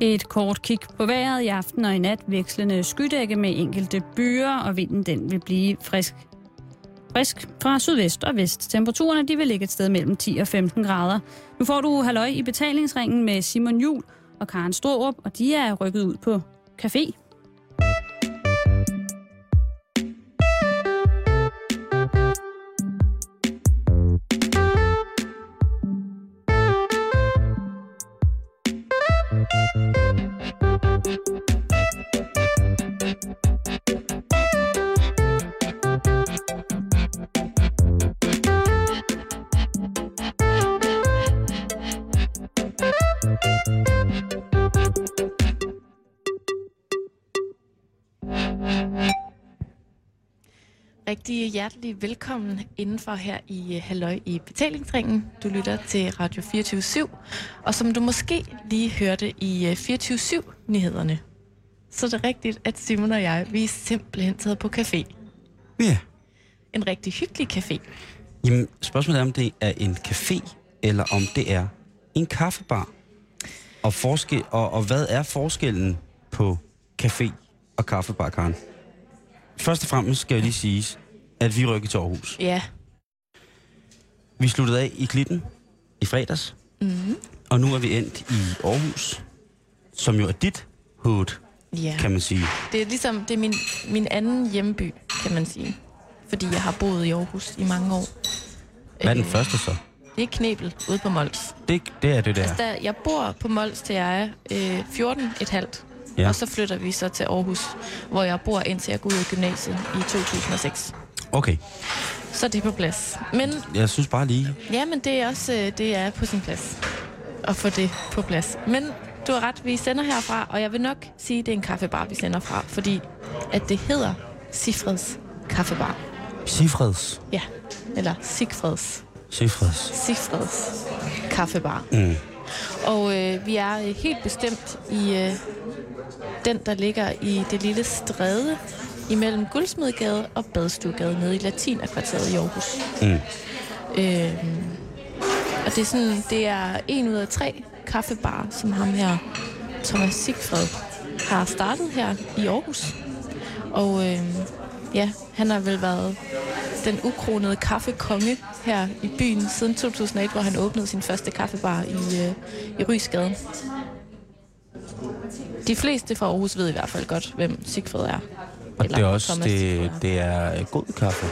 Et kort kig på vejret i aften og i nat vekslende skydække med enkelte byer, og vinden den vil blive frisk. Frisk fra sydvest og vest. Temperaturerne de vil ligge et sted mellem 10 og 15 grader. Nu får du halløj i betalingsringen med Simon Jul og Karen Storup, og de er rykket ud på café. Rigtig hjertelig velkommen indenfor her i øh, Halløj i betalingsringen. Du lytter til Radio 24 og som du måske lige hørte i 24 øh, nyhederne så er det rigtigt, at Simon og jeg, vi er simpelthen taget på café. Ja. En rigtig hyggelig café. Jamen, spørgsmålet er, om det er en café, eller om det er en kaffebar. Og, forskel, og, og hvad er forskellen på café og kaffebar, Karen? Først og fremmest skal jeg lige sige, at vi rykker til Aarhus. Ja. Vi sluttede af i Klitten i fredags, mm-hmm. og nu er vi endt i Aarhus, som jo er dit hood, ja. kan man sige. Det er ligesom, det er min, min anden hjemby, kan man sige. Fordi jeg har boet i Aarhus i mange år. Hvad er den øh, første så? Det er Knebel, ude på Mols. Det, det er det der. Altså, der, jeg bor på Mols til jeg er øh, 14 et halvt. Ja. Og så flytter vi så til Aarhus, hvor jeg bor indtil jeg går ud af gymnasiet i 2006. Okay. Så det er på plads. Men, jeg synes bare lige... Ja, men det er også øh, det er på sin plads at få det på plads. Men du har ret, vi sender herfra, og jeg vil nok sige, at det er en kaffebar, vi sender fra, fordi at det hedder Sifreds Kaffebar. Sifreds? Ja, eller Sigfreds. Sifreds. Sifreds Kaffebar. Mm. Og øh, vi er øh, helt bestemt i øh, den, der ligger i det lille stræde imellem Guldsmedgade og Badstuegade nede i Latinakvarteret i Aarhus. Mm. Øh, og det er, sådan, det er en ud af tre kaffebar, som ham her, Thomas Sigfred, har startet her i Aarhus. Og øh, ja, han har vel været den ukronede kaffekonge her i byen siden 2001, hvor han åbnede sin første kaffebar i, øh, i Rysgade. De fleste fra Aarhus ved i hvert fald godt, hvem Sigfred er. Og det er også det, det er god kaffe.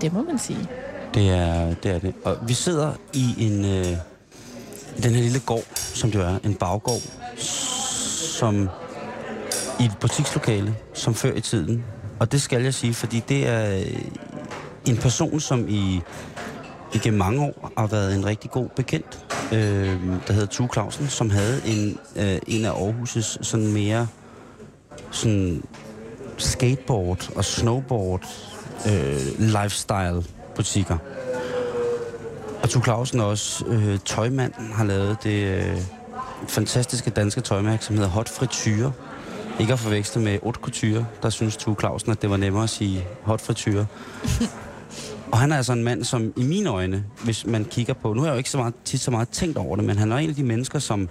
Det må man sige. Det er det. Er det. Og vi sidder i en øh, den her lille gård, som det er, en baggård, som i et butikslokale, som før i tiden. Og det skal jeg sige, fordi det er øh, en person, som i igennem mange år har været en rigtig god bekendt, øh, der hedder Tue Clausen, som havde en, øh, en af Aarhus' sådan mere sådan skateboard og snowboard øh, lifestyle butikker. Og Tue Clausen også øh, tøjmand har lavet det øh, fantastiske danske tøjmærke, som hedder Hot Frityre. Ikke at forveksle med Haute Couture, der synes Tue Clausen, at det var nemmere at sige Hot Frityre. Og han er altså en mand, som i mine øjne, hvis man kigger på... Nu har jeg jo ikke så meget, tit så meget tænkt over det, men han er en af de mennesker, som...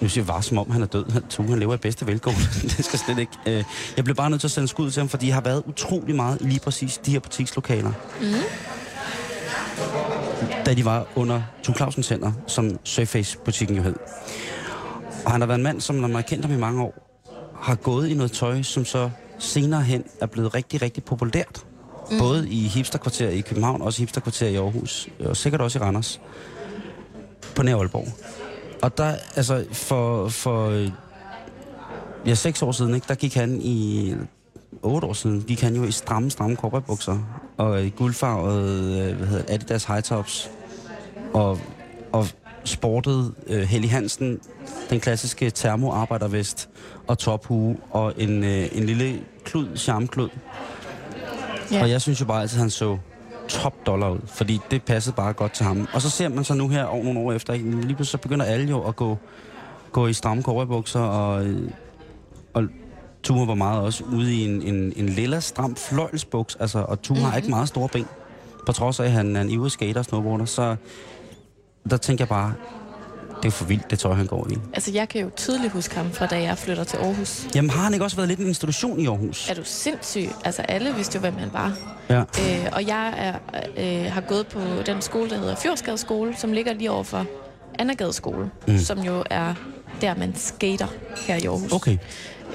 Nu siger bare, som om han er død. Han, tog, han lever i bedste velgående. det skal slet ikke... Øh, jeg blev bare nødt til at sende skud til ham, fordi jeg har været utrolig meget i lige præcis de her butikslokaler. Mm. Da de var under Tue Clausens hænder, som Surface-butikken jo hed. Og han har været en mand, som når man har kendt ham i mange år, har gået i noget tøj, som så senere hen er blevet rigtig, rigtig populært. Mm. Både i hipsterkvarter i København, også i hipsterkvarter i Aarhus, og sikkert også i Randers. På nær Aalborg. Og der, altså, for, for ja, seks år siden, ikke, der gik han i, otte år siden, gik han jo i stramme, stramme korporatbukser, og i guldfarvet, øh, hvad hedder Adidas High Tops, og, og sportede uh, Helly Hansen, den klassiske termoarbejdervest, og tophue, og en, uh, en lille klud, charmklud, Ja. Og jeg synes jo bare altid, han så top dollar ud, fordi det passede bare godt til ham. Og så ser man så nu her over nogle år efter, ikke? lige pludselig så begynder alle jo at gå, gå i stramme koverbukser, og, og Tue var meget også ude i en, en, en lilla stram fløjlsbuks, altså, og Tue mm-hmm. har ikke mhm. meget store ben, på trods af, at han er en ivrig skater og snowboarder, så der tænker jeg bare, Det er for vildt, det tøj, han går i. Altså, jeg kan jo tydeligt huske ham fra da jeg flytter til Aarhus. Jamen, har han ikke også været lidt en institution i Aarhus? Er du sindssyg? Altså, alle vidste jo, hvem han var. Ja. Øh, og jeg er, øh, har gået på den skole, der hedder Fjordsgade skole, som ligger lige over for skole, mm. som jo er der, man skater her i Aarhus. Okay.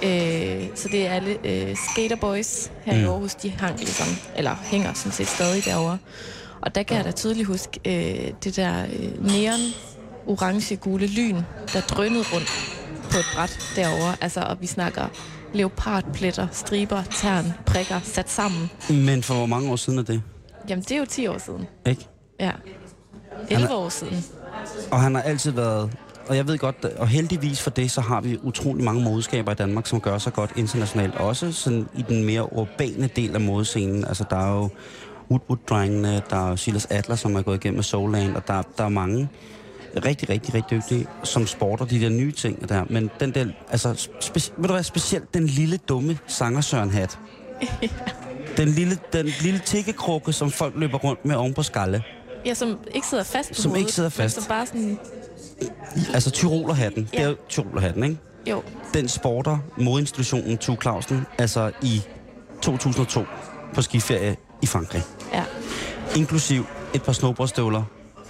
Øh, så det er alle øh, skaterboys her mm. i Aarhus, de hang ligesom, eller hænger sådan set stadig derovre. Og der kan jeg da tydeligt huske øh, det der øh, neon orange gule lyn, der drønede rundt på et bræt derovre. Altså, og vi snakker leopardpletter, striber, tern, prikker sat sammen. Men for hvor mange år siden er det? Jamen, det er jo 10 år siden. Ikke? Ja. 11 år siden. Og han har altid været... Og jeg ved godt, og heldigvis for det, så har vi utrolig mange modeskaber i Danmark, som gør sig godt internationalt. Også sådan i den mere urbane del af modescenen. Altså, der er jo Woodwood-drengene, der er Silas Adler, som er gået igennem med Soulland, og der, der er mange rigtig, rigtig, rigtig dygtige, som sporter de der nye ting der. Men den der, altså, speci- ved du hvad, specielt den lille dumme sanger Søren Hat. Den lille, den lille tikkekrukke, som folk løber rundt med oven på skalle. Ja, som ikke sidder fast på Som hovedet, ikke sidder fast. Men som bare sådan, Altså tyrolerhatten. Ja. Det er jo tyrolerhatten, ikke? jo, Den sporter modinstitutionen Tue Clausen, altså i 2002 på skiferie i Frankrig. ja. Inklusiv et par snowboardstøvler,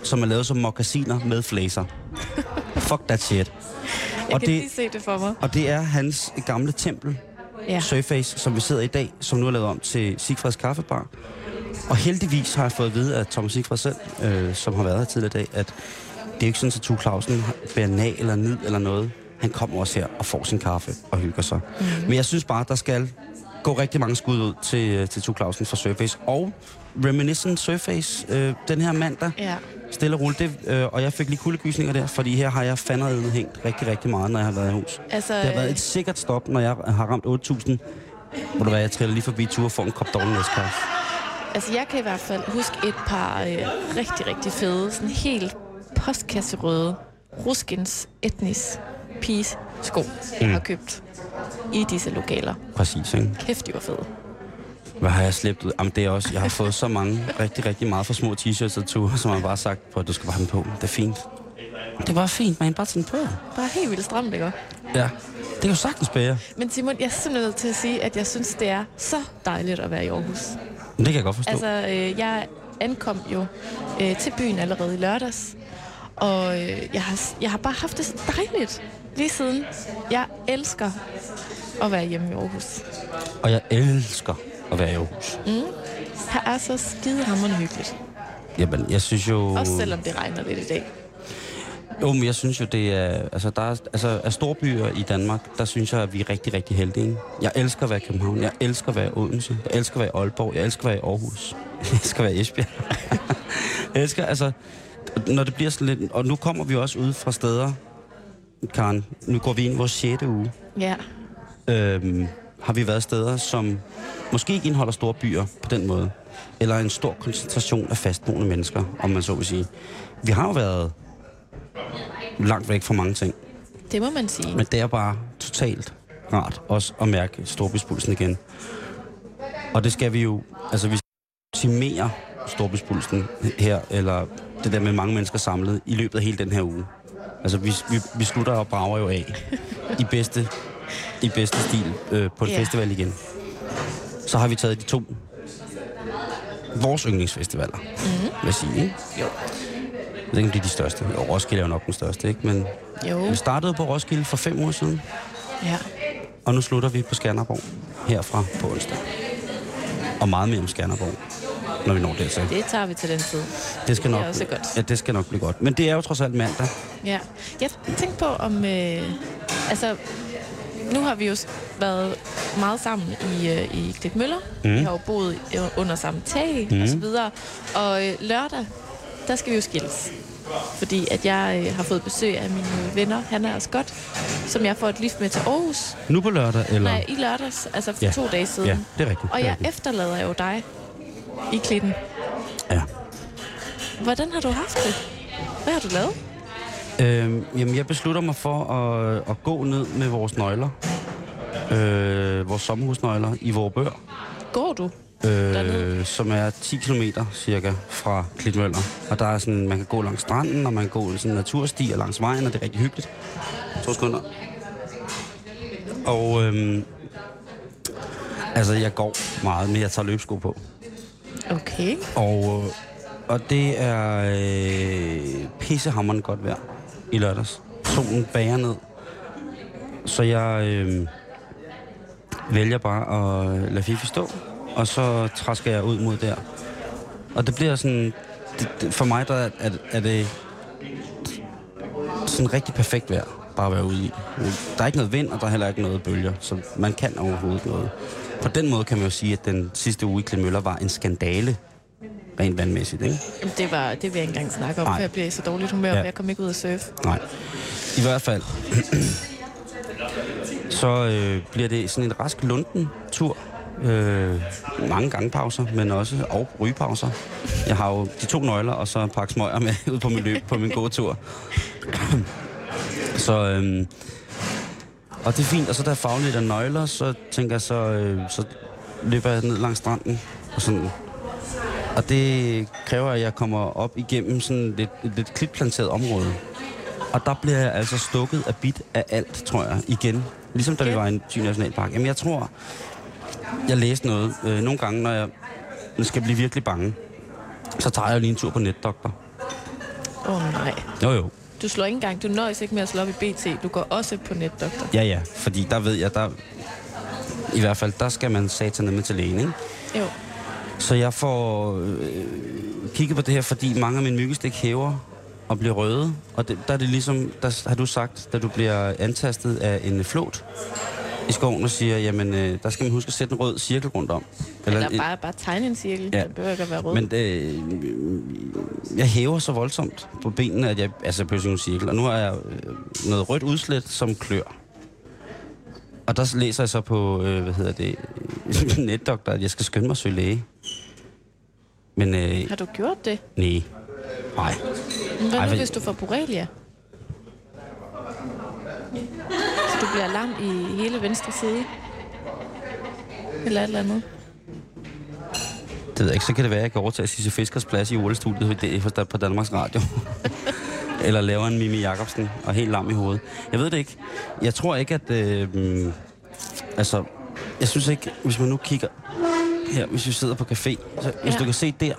som er lavet som moccasiner med flæser. Fuck that shit. Jeg Og kan det- lige se det for mig. Og det er hans gamle tempel, Ja. Surface, som vi sidder i dag, som nu er lavet om til Sigfreds Kaffebar. Og heldigvis har jeg fået at vide af Thomas Sigfred selv, øh, som har været her tidligere i dag, at det er ikke sådan, at Tue Clausen bærer nag eller nid eller noget. Han kommer også her og får sin kaffe og hygger sig. Mm. Men jeg synes bare, der skal gå rigtig mange skud ud til, øh, til Tue Clausen fra Surface. Og Reminiscent Surface, øh, den her mandag, Ja. stille og roligt. Det, øh, og jeg fik lige kuldegysninger der, fordi her har jeg fandme hængt rigtig, rigtig meget, når jeg har været i hus. Altså, Det har været et sikkert stop, når jeg har ramt 8.000. Hvor du hvad, jeg triller lige forbi tur og får en kop dårlig næstkaffe. Altså, jeg kan i hvert fald huske et par øh, rigtig, rigtig fede, sådan helt postkasserøde Ruskins Etnis Peace sko, jeg har købt i disse lokaler. Præcis, ikke? Kæft, de var fede. Hvad har jeg slæbt ud? Jamen, det er også, jeg har fået så mange, rigtig, rigtig meget for små t-shirts og ture, som man bare sagt på, at du skal bare have dem på. Det er fint. Det var fint, man. Bare den på. Bare helt vildt stramt, ikke? Ja. Det kan jo sagtens bære. Men Simon, jeg er simpelthen nødt til at sige, at jeg synes, det er så dejligt at være i Aarhus. Men det kan jeg godt forstå. Altså, øh, jeg ankom jo øh, til byen allerede i lørdags, og øh, jeg, har, jeg har bare haft det så dejligt lige siden. Jeg elsker at være hjemme i Aarhus. Og jeg elsker at være i Aarhus. Her er så skidehammerende hyggeligt. Jamen, jeg synes jo... Også selvom det regner lidt i dag. Jo, men jeg synes jo, det er... Altså, der er, altså, af storbyer i Danmark, der synes jeg, at vi er rigtig, rigtig heldige. Jeg elsker at være i København. Jeg elsker at være i Odense. Jeg elsker at være i Aalborg. Jeg elsker at være i Aarhus. Jeg elsker at være i Esbjerg. jeg elsker, altså... Når det bliver sådan lidt... Og nu kommer vi også ud fra steder, Karen. Nu går vi ind i vores 6. uge. Ja. Øhm, har vi været steder, som måske ikke indeholder store byer på den måde. Eller en stor koncentration af fastboende mennesker, om man så vil sige. Vi har jo været langt væk fra mange ting. Det må man sige. Men det er bare totalt rart også at mærke storbyspulsen igen. Og det skal vi jo, altså vi optimere storbyspulsen her, eller det der med mange mennesker samlet i løbet af hele den her uge. Altså vi, vi, vi slutter og brager jo af i bedste, i bedste stil øh, på en Ja. festival igen. Så har vi taget de to vores yndlingsfestivaler, mm-hmm. vil jeg sige. Ikke? Jo. Jeg ved ikke, om de er de største. Jo, Roskilde er jo nok den største, ikke? Men Jo. vi startede på Roskilde for fem år siden. Ja. Og nu slutter vi på Skanderborg herfra på onsdag. Og meget mere om Skanderborg, når vi når dertil. Det tager vi til den tid. Det skal det er nok, også godt. Ja, det skal nok blive godt. Men det er jo trods alt mandag. Ja. Jeg tænkte på om... Øh, altså, nu har vi jo været meget sammen i, øh, i Klitmøller. Mm. Vi har jo boet under samme tag mm. og så videre. Og øh, lørdag, der skal vi jo skilles. Fordi at jeg øh, har fået besøg af mine venner, Hanna og Scott, som jeg får et lift med til Aarhus. Nu på lørdag, eller? Nej, i lørdags, altså for Ja. to dage siden. Ja, det er rigtigt. Og det jeg rigtigt. efterlader jo dig i klitten. Ja. Hvordan har du haft det? Hvad har du lavet? Øhm, jamen, jeg beslutter mig for at, at gå ned med vores nøgler. Øh, vores sommerhusnøgler i vores bør. Går du? Dernede? øh, som er 10 km cirka fra Klitmøller. Og der er sådan, man kan gå langs stranden, og man kan gå sådan en natursti og langs vejen, og det er rigtig hyggeligt. To sekunder. Og øhm, altså, jeg går meget, men jeg tager løbsko på. Okay. Og, øh, og det er øh, pissehammerende godt vejr i lørdags. Solen bager ned. Så jeg øh, vælger bare at lade Fifi stå, og så træsker jeg ud mod der. Og det bliver sådan... Det, det, for mig der er, er, er det sådan rigtig perfekt vejr bare at være ude i. Der er ikke noget vind, og der er heller ikke noget bølger, så man kan overhovedet noget. På den måde kan man jo sige, at den sidste uge i Klemøller var en skandale, rent vandmæssigt, ikke? Jamen, det, var, det vil jeg ikke engang snakke om, Nej. for jeg bliver i så dårligt humør, Ja. ja. jeg kom ikke ud at surfe. Nej. I hvert fald, så øh, bliver det sådan en rask lunden tur. Øh, mange gangpauser, men også og rygepauser. Jeg har jo de to nøgler og så en pakke smøger med ud på min løb på min gode tur. så, øh, og det er fint, og så da jeg fagligt af nøgler, så tænker jeg, så, øh, så løber jeg ned langs stranden. Og, sådan. og det kræver, at jeg kommer op igennem sådan lidt, et lidt klitplanteret område. Og der bliver jeg altså stukket af bit af alt, tror jeg, igen. Ligesom da vi var i en Thy Nationalpark. Jamen jeg tror, jeg læste noget. Øh, nogle gange, når jeg skal blive virkelig bange, så tager jeg lige en tur på netdoktor. Åh oh, nej. Jo jo. Du slår ikke engang, du nøjes ikke med at slå op i BT, du går også på netdoktor. Ja ja, fordi der ved jeg, der... I hvert fald, der skal man satan med til lægen, ikke? Jo. Så jeg får øh, kigget på det her, fordi mange af mine myggestik hæver og bliver røde. Og det, der er det ligesom, der har du sagt, da du bliver antastet af en flot i skoven og siger, jamen øh, der skal man huske at sætte en rød cirkel rundt om. Eller en- bare, bare tegne en cirkel. Ja. Det behøver ikke at være rød. Men øh, jeg hæver så voldsomt på benene, at jeg altså på sådan en cirkel. Og nu har jeg øh, noget rødt udslæt, som klør. Og der læser jeg så på, øh, hvad hedder det, netdoktor, at jeg skal skynde mig at søge læge. Men øh, Har du gjort det? nej. Nej. Hvad Ej, nu, hvis du får borrelia? Så du bliver lam i hele venstre side? Eller et eller andet? Det ved jeg ikke. Så kan det være, at jeg kan overtage Sisse Fiskers plads i OL-studiet på Danmarks Radio. Eller laver en Mimi Jacobsen og helt lam i hovedet. Jeg ved det ikke. Jeg tror ikke, at... Øh, mm, altså, jeg synes ikke, hvis man nu kigger her, hvis vi sidder på café, så hvis Ja. du kan se der.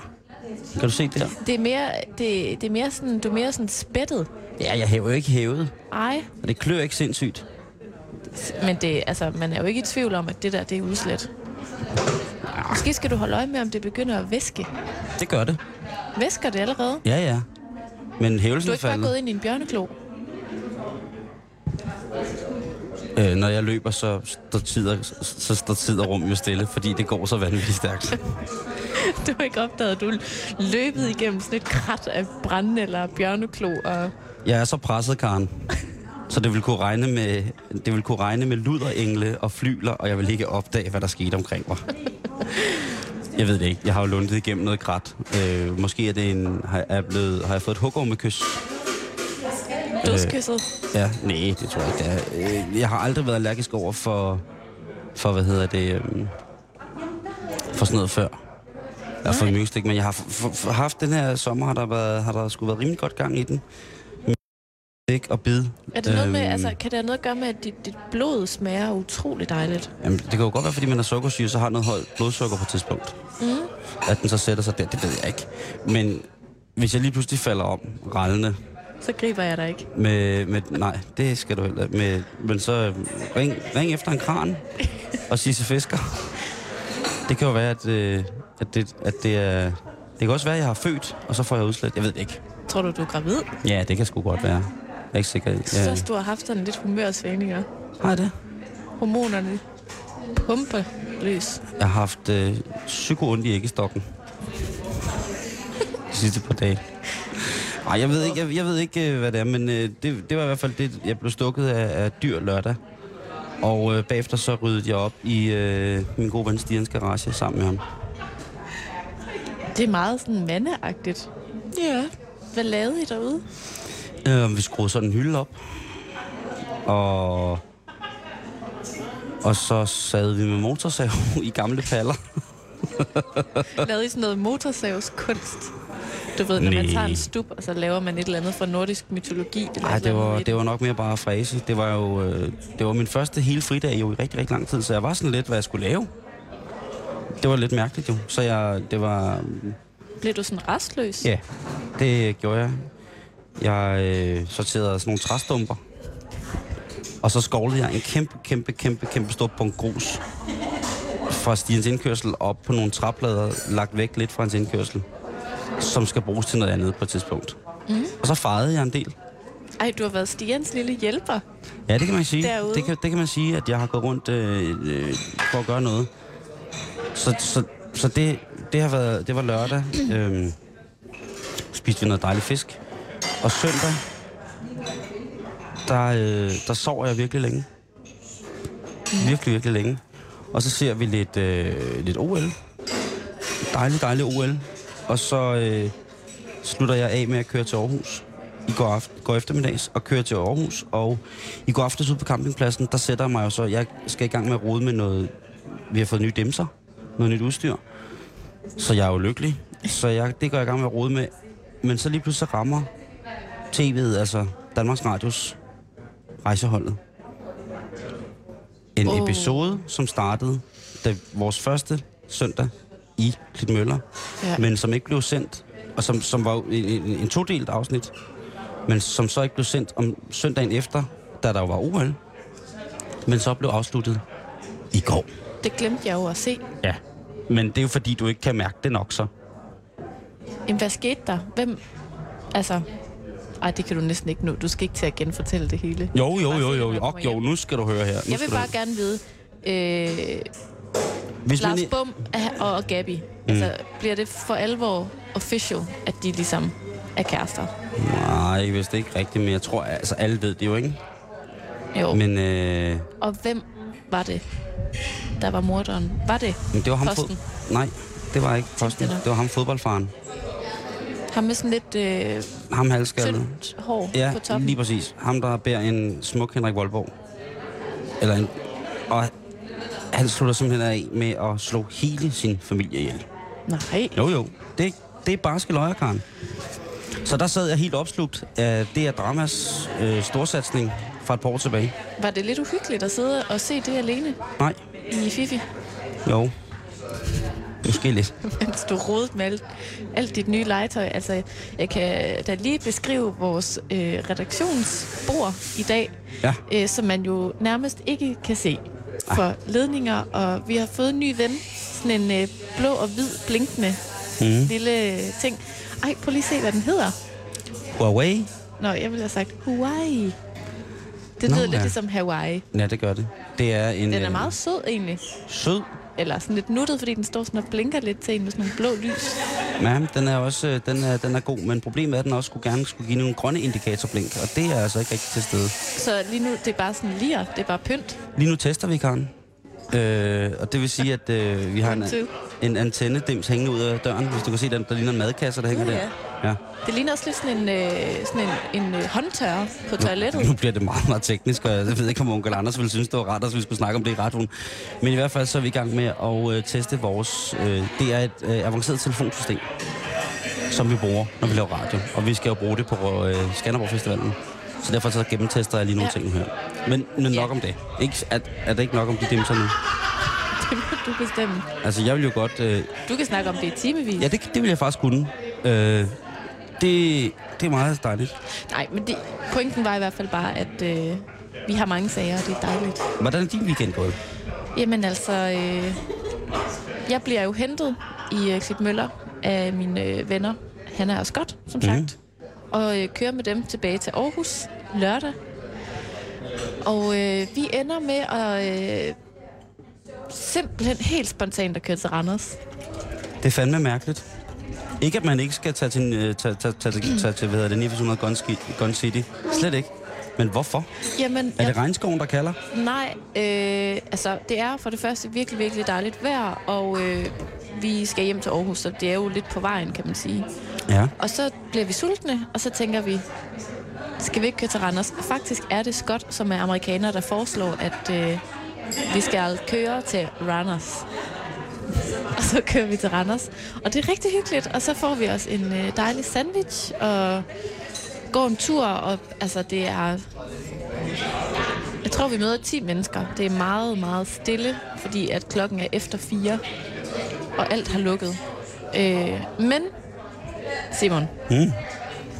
Kan du se der? Det er mere, det, det er mere sådan, du er mere sådan spættet. Ja, jeg hæver jo ikke hævet. Ej, Og det klør ikke sindssygt. Men det, altså, man er jo ikke i tvivl om, at det der, det er udslet. Måske skal du holde øje med, om det begynder at væske. Det gør det. Væsker det allerede? Ja, ja. Men Du hævelsen er er ikke bare faldet. gået ind i en bjørneklo. Øh, når jeg løber, så står tid og, så står tid og rum jo stille, fordi det går så vanvittigt stærkt. Du har ikke opdaget, at du løbet igennem sådan et krat af brænde eller bjørneklo. Og... Jeg er så presset, Karen. Så det vil kunne regne med, det vil kunne regne med luderengle og flyler, og jeg vil ikke opdage, hvad der skete omkring mig. Jeg ved det ikke. Jeg har jo lundet igennem noget græt. Øh, måske er det en, har, jeg blevet, har jeg fået et hugormekys. Dødskysset. Ja, nej, det tror jeg ikke, det er. Øh, Jeg har aldrig været allergisk over for, for hvad hedder det, øhm, for sådan noget før. Jeg har fået myggestik, men jeg har f- f- f- haft den her sommer, har der, været, har der skulle været rimelig godt gang i den. Ikke og bid. Er det noget med, Øhm, altså, kan det have noget at gøre med, at dit, dit blod smager utrolig dejligt? Jamen, det kan jo godt være, fordi man har sukkersyge, så har noget højt blodsukker på et tidspunkt. Mm. At den så sætter sig der, det ved jeg ikke. Men hvis jeg lige pludselig falder om, rallende, Så griber jeg dig ikke. med, med nej, det skal du heller med, Men så øh, ring, ring efter en kran og sige til fisker. Det kan jo være, at, øh, at, det, at det er... Det kan også være, at jeg har født, og så får jeg udslæt. Jeg ved det ikke. Tror du, du er gravid? Ja, det kan sgu godt være. Jeg er ikke sikker. Jeg synes Ja. også, du har haft sådan lidt humørsvingninger. Har jeg det? Hormonerne pumper løs. Jeg har haft øh, psyko ondt i æggestokken. De sidste par dage. Ej, jeg ved ikke, jeg, jeg ved ikke øh, hvad det er, men øh, det, det var i hvert fald det, jeg blev stukket af, af dyr lørdag. Og øh, bagefter så ryddede jeg op i øh, min gode ven Stians garage sammen med ham. Det er meget sådan mandeagtigt. Ja. Hvad lavede I derude? Øh, vi skruede sådan en hylde op. Og, og så sad vi med motorsav i gamle paller. Lavet i sådan noget motorsavskunst. Du ved, når man Nej. tager en stup, og så laver man et eller andet fra nordisk mytologi. Nej, et det var, det var nok mere bare fræse. Det var jo øh, det var min første hele fridag jo i rigtig, rigtig lang tid, så jeg var sådan lidt, hvad jeg skulle lave. Det var lidt mærkeligt jo. Så jeg, det var, Blev du sådan restløs? ja, det gjorde jeg. Jeg øh, sorterede sådan nogle træstumper. Og så skovlede jeg en kæmpe, kæmpe, kæmpe, kæmpe stor punkt grus fra stigens indkørsel op på nogle træplader, lagt væk lidt fra hans indkørsel, som skal bruges til noget andet på et tidspunkt. Mm. Og så fejede jeg en del. Ej, du har været Stians lille hjælper. Ja, det kan man sige. Derude. Det kan, det kan man sige, at jeg har gået rundt øh, øh, for at gøre noget. Så, så, så det, det har været, det var lørdag. Øhm, spiste vi noget dejlig fisk. Og søndag, der, øh, der sover jeg virkelig længe. Virkelig, virkelig længe. Og så ser vi lidt, øh, lidt OL. Dejlig, dejlig OL. Og så øh, slutter jeg af med at køre til Aarhus i går, aften, går eftermiddags og kører til Aarhus. Og i går aftes ude på campingpladsen, der sætter jeg mig jo så, jeg skal i gang med at rode med noget, vi har fået nye dæmser, noget nyt udstyr. Så jeg er jo lykkelig. Så jeg, det går jeg i gang med at rode med. Men så lige pludselig rammer tv'et, altså Danmarks Radios rejseholdet. En oh. episode, som startede da vores første søndag i Klitmøller, Ja. men som ikke blev sendt, og som, som var en, en, en todelt afsnit, men som så ikke blev sendt om søndagen efter, da der var OL, men så blev afsluttet i går. Det glemte jeg jo at se. Ja. Men det er jo fordi, du ikke kan mærke det nok så. Jamen, hvad skete der? Hvem... Altså... Ej, det kan du næsten ikke nå. Du skal ikke til at genfortælle det hele. Jo, jo, jo, jo. man Og jo, nu skal du høre her. Nu Jeg vil bare du... gerne vide, øh, Hvis Lars man... Bum er- og Gabi, mm. altså, bliver det for alvor official, at de ligesom er kærester? Nej, hvis det ikke rigtigt, men jeg tror, altså alle ved det jo, ikke? Jo. Men... Øh, Og hvem var det, der var morderen? Var det men det var ham Posten? fod... Nej, det var ikke posten. Det var ham fodboldfaren. Ham med sådan lidt øh, Ham halvskaldet. tyndt hår Ja, på toppen? lige præcis. Ham, der bærer en smuk Henrik Voldborg. Eller en... Og han slutter simpelthen af med at slå hele sin familie ihjel. Nej. Jo, jo. Det, det er barske løjer, Karen. Så der sad jeg helt opslugt af det er dramas øh, storsatsning fra et par år tilbage. Var det lidt uhyggeligt at sidde og se det alene Nej, i Fifi, jo. Måske lidt. mens du rodede med alt, alt dit nye legetøj? Altså, jeg kan da lige beskrive vores øh, redaktionsbord i dag, Ja. øh, som man jo nærmest ikke kan se for ledninger, og vi har fået en ny ven, sådan en øh, blå og hvid blinkende Mm. lille ting. Ej, prøv lige at se, hvad den hedder. Huawei? Nå, jeg ville have sagt Hawaii. Det Nå, lyder lidt ja. ligesom Hawaii. Ja, det gør det. Det er en Den er øh, meget sød egentlig. sød. Eller sådan lidt nuttet, fordi den står sådan og blinker lidt til en med sådan nogle blå lys. Ja, den er også øh, den er, den er god, men problemet er, at den også skulle gerne skulle give nogle grønne indikatorblink, og det er altså ikke rigtig til stede. Så lige nu, det er bare sådan lir. Det er bare pynt. Lige nu tester vi, Karen. Øh, og det vil sige, at øh, vi har en, en antenne-dims hængende ud af døren. Hvis du kan se, den, der ligner en madkasse, der hænger Uh, der. Ja. Det ligner også lidt sådan en, øh, sådan en, en øh, håndtørrer på toilettet. Nu bliver det meget, meget teknisk, og jeg ved ikke, om onkel Anders ville synes, det var ret, at vi skulle snakke om det i radioen. Men i hvert fald så er vi i gang med at øh, teste vores... Øh, det er et øh, avanceret telefonsystem, som vi bruger, når vi laver radio. Og vi skal jo bruge det på øh, Skanderborg Festivalen. Så derfor så gennemtester jeg lige nogle Ja. ting her. Men, men nok Ja. om det. Ikke, er, er det ikke nok om de dimser nu? Det må du bestemme. Altså, jeg vil jo godt... Øh, Du kan snakke om det i timevis. ja, det, det vil jeg faktisk kunne. Øh, det, det er meget dejligt. Nej, men det, pointen var i hvert fald bare, at øh, vi har mange sager, og det er dejligt. Hvordan er din weekend gået? Jamen altså, øh, jeg bliver jo hentet i øh, Klitmøller af mine øh, venner, Hanna og Scott, som Mhm. sagt. Og øh, kører med dem tilbage til Aarhus lørdag. Og øh, vi ender med at øh, simpelthen helt spontant at køre til Randers. Det er fandme mærkeligt. Ikke at man ikke skal tage til, øh, tage, tage, tage, tage, til hvad hedder det, 900 Gun, Gun City. Slet ikke. Men hvorfor? Jamen, Er det regnskoven, der kalder? Nej, øh, altså det er for det første virkelig, virkelig dejligt vejr, og øh, vi skal hjem til Aarhus, så det er jo lidt på vejen, kan man sige. Ja. Og så bliver vi sultne, og så tænker vi, skal vi ikke køre til Randers? Faktisk er det Scott, som er amerikaner, der foreslår, at øh, vi skal køre til Randers. Og så kører vi til Randers. Og det er rigtig hyggeligt, og så får vi os en øh, dejlig sandwich, og går en tur, og altså det er... Jeg tror, vi møder 10 mennesker. Det er meget, meget stille, fordi at klokken er efter 4, og alt har lukket. Øh, men, Simon, Mm.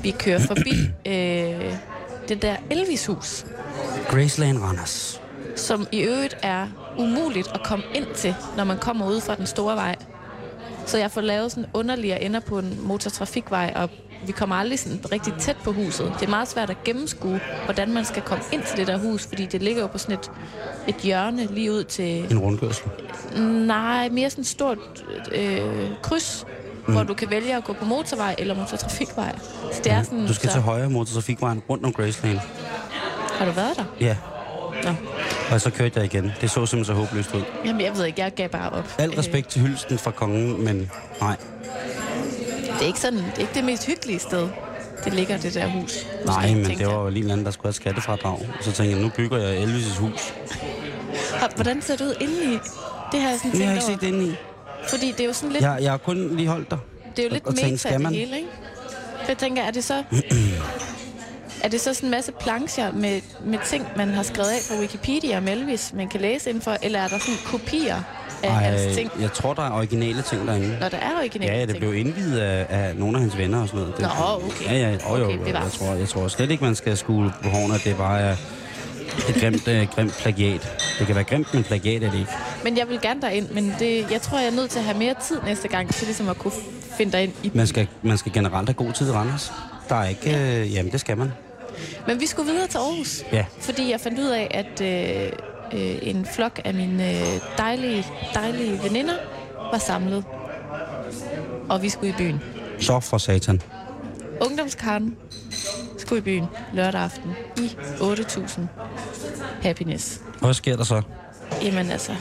vi kører forbi øh, det der Elvis-hus, Graceland Randers. som i øvrigt er umuligt at komme ind til, når man kommer ud fra den store vej. Så jeg får lavet sådan underlige ender på en motortrafikvej, og vi kommer aldrig sådan rigtig tæt på huset. Det er meget svært at gennemskue, hvordan man skal komme ind til det der hus, fordi det ligger jo på sådan et, et hjørne lige ud til... En rundkørsel. Nej, mere sådan et stort øh, kryds, mm. hvor du kan vælge at gå på motorvej eller motortrafikvej. Så det er sådan... Du skal så... til højre motortrafikvejen rundt om Graceland. Har du været der? Ja, Nå. Og så kørte jeg igen. Det så simpelthen så håbløst ud. Jamen, jeg ved ikke, jeg gav bare op. Al respekt til hylsten fra kongen, men nej. Det er ikke sådan, det er ikke det mest hyggelige sted. Det ligger det der hus. Nej, men det var jo lige en anden, der skulle have skattefradrag. Så tænkte jeg, nu bygger jeg Elvis' hus. Har- Hvordan ser det ud indeni? Det har jeg sådan Men jeg har tænkt ikke set det ind i. Fordi det er jo sådan lidt, Jeg, jeg har kun lige holdt dig. det er jo og- lidt og tænkt, meta det hele, ikke? For jeg tænker, er det så... er det så sådan en masse plancher med, med ting, man har skrevet af fra Wikipedia om Elvis, man kan læse indenfor? Eller er der sådan kopier af hans ting? jeg tror, der er originale ting derinde. Når der er originale Ja, det ting? blev indvidet af, af nogle af hans venner og sådan noget. Det, Nå, okay. Ja, ja, og jo, Okay, jeg, tror, jeg tror slet ikke, man skal skule på hårene, at det bare er et grimt, uh, grimt plagiat. Det kan være grimt, men plagiat er det ikke. Men jeg vil gerne derind, men det, jeg tror, jeg er nødt til at have mere tid næste gang, til ligesom at kunne finde dig ind i Man skal, man skal generelt have god tid i Randers. Der er ikke... Øh, jamen, det skal man. Men vi skulle videre til Aarhus. Ja. Fordi jeg fandt ud af, at øh, øh, en flok af mine øh, dejlige, dejlige veninder var samlet. Og vi skulle i byen. Så for satan. Ungdomskarten skulle i byen lørdag aften i 8.000 happiness. Hvad sker der så? Jamen altså,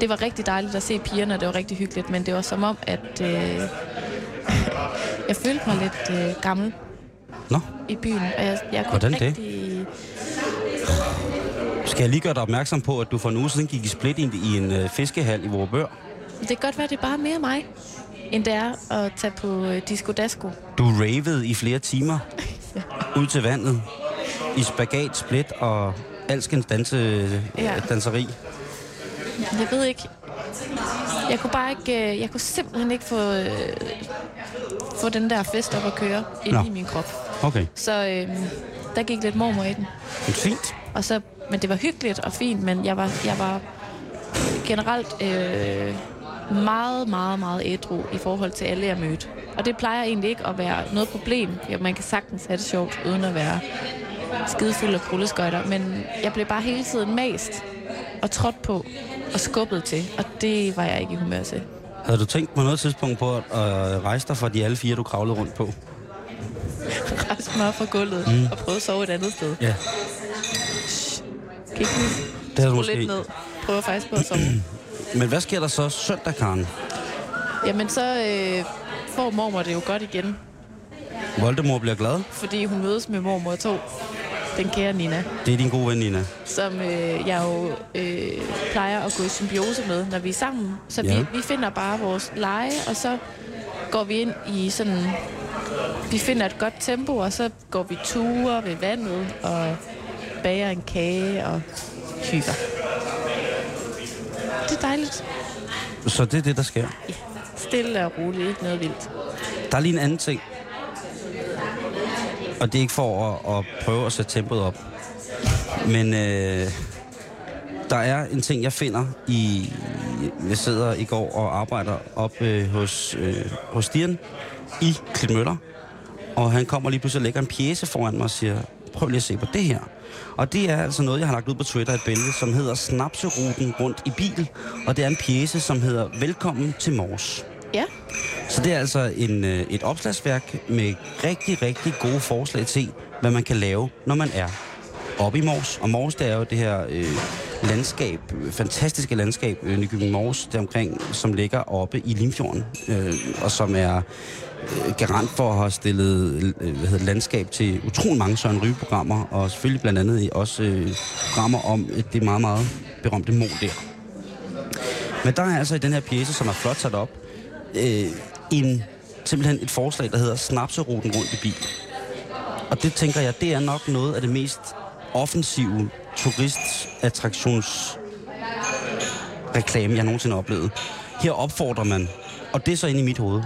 det var rigtig dejligt at se pigerne, og det var rigtig hyggeligt, men det var som om, at øh, jeg følte mig lidt øh, gammel Nå, i byen. Og jeg, jeg Hvordan det? rigtig... skal jeg lige gøre dig opmærksom på, at du for en uge siden gik i split i, i en øh, fiskehal i Vorebør. Det kan godt være, det er bare mere mig, end det er at tage på øh, Disco Dasco. Du ravede i flere timer ud til vandet i spagat, split og alskens danse, Ja. ja. danseri. Jeg ved ikke... Jeg kunne bare ikke... øh, Jeg kunne simpelthen ikke få, øh, få den der fest op at køre ind Nå. i min krop. Okay, Så øh, der gik lidt mormor i den. men fint. Og så, men det var hyggeligt og fint, men jeg var, jeg var generelt øh, meget, meget, meget ædru i forhold til alle, jeg mødte. Og det plejer egentlig ikke at være noget problem. Ja, man kan sagtens have det sjovt, uden at være skidefuld af rulleskøjter. Men jeg blev bare hele tiden mast og trådt på og skubbet til. Og det var jeg ikke i humør til. Havde du tænkt på noget tidspunkt på at øh, rejse dig fra de alle fire, du kravlede rundt på? Rejste mig op fra gulvet mm. og prøvede at sove et andet sted. Ja. Kan ikke Det havde skrue måske. lidt ned. Prøver faktisk på at sove. Men hvad sker der så søndag, Karen? Jamen så øh, får mormor det jo godt igen, Voldemort bliver glad. fordi hun mødes med mormor 2, den kære Nina, Det er din gode ven, Nina. som øh, jeg jo øh, plejer at gå i symbiose med, når vi er sammen. Så Ja. vi, vi finder bare vores leje, og så går vi ind i sådan... Vi finder et godt tempo, og så går vi ture ved vandet, og bager en kage og hygger. Det er dejligt. Så det er det, der sker. Ja, stille og roligt, ikke noget vildt. Der er lige en anden ting. Og det er ikke for at, at prøve at sætte tempoet op. Men øh, der er en ting, jeg finder i... Jeg sidder i går og arbejder op øh, hos, øh, hos Stian i Klitmøller. Og han kommer lige pludselig og lægger en pjæse foran mig og siger, prøv lige at se på det her. Og det er altså noget, jeg har lagt ud på Twitter, et billede, som hedder Snapseruten rundt i bil. Og det er en pjæse, som hedder Velkommen til Mors. Ja, Så det er altså en, øh, et opslagsværk med rigtig, rigtig gode forslag til, hvad man kan lave, når man er oppe i Mors. Og Mors, det er jo det her øh, landskab, fantastiske landskab, øh, Nykøbing Mors, der omkring, som ligger oppe i Limfjorden, øh, og som er Øh, garant for at have stillet øh, hvad hedder, landskab til utrolig mange Søren Ryge-programmer, og selvfølgelig blandt andet også øh, programmer om øh, det meget, meget berømte mål der. Men der er altså i den her pjæse, som er flot sat op, øh, en, simpelthen et forslag, der hedder Snapseruten rundt i bil. Og det tænker jeg, det er nok noget af det mest offensive turistattraktions reklame, jeg nogensinde har oplevet. Her opfordrer man, og det er så inde i mit hoved,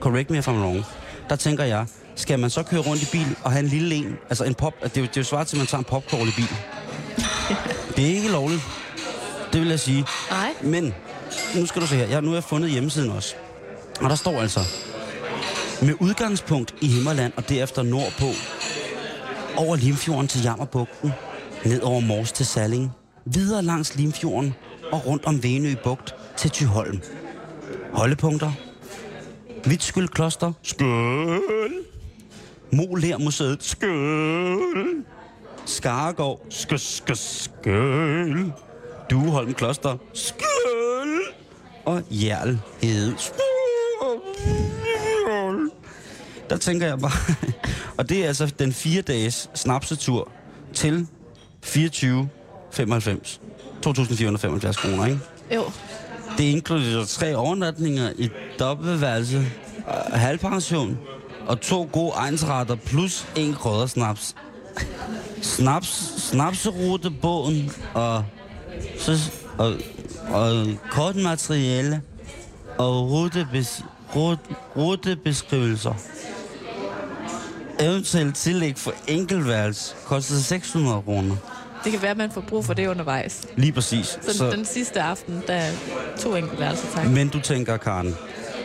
correct me if I'm wrong, der tænker jeg, skal man så køre rundt i bil og have en lille en, altså en pop, det er jo, det er jo svaret til, at man tager en popcorn i bil. Det er ikke lovligt. Det vil jeg sige. Nej. Men, nu skal du se her, jeg, nu har jeg fundet hjemmesiden også. Og der står altså, med udgangspunkt i Himmerland og derefter nordpå, over Limfjorden til Jammerbugten, ned over Mors til Salling, videre langs Limfjorden og rundt om Venø Bugt til Tyholm. Holdepunkter. Vitskyld Kloster. Skøl. Molær Museet. Skøl. Skaregård. Skøl. Skøl. Skøl. Dueholm Kloster. Skøl. Og Hjerl Hede. Skøl. Der tænker jeg bare... og det er altså den fire dages snapsetur til 24 95. 2.475 kroner, ikke? Jo. Det inkluderer tre overnatninger i dobbeltværelse, halvpension og to gode egensretter plus en krøddersnaps. Snaps, snapserutebåden og, så, og, og kortmateriale og rutebes, rute, rutebeskrivelser. Eventuelt tillæg for enkeltværelse koster 600 kroner. Det kan være, at man får brug for det undervejs. Lige præcis. Så, så den sidste aften, der er to enkeltværelser, tak. Men du tænker, Karen,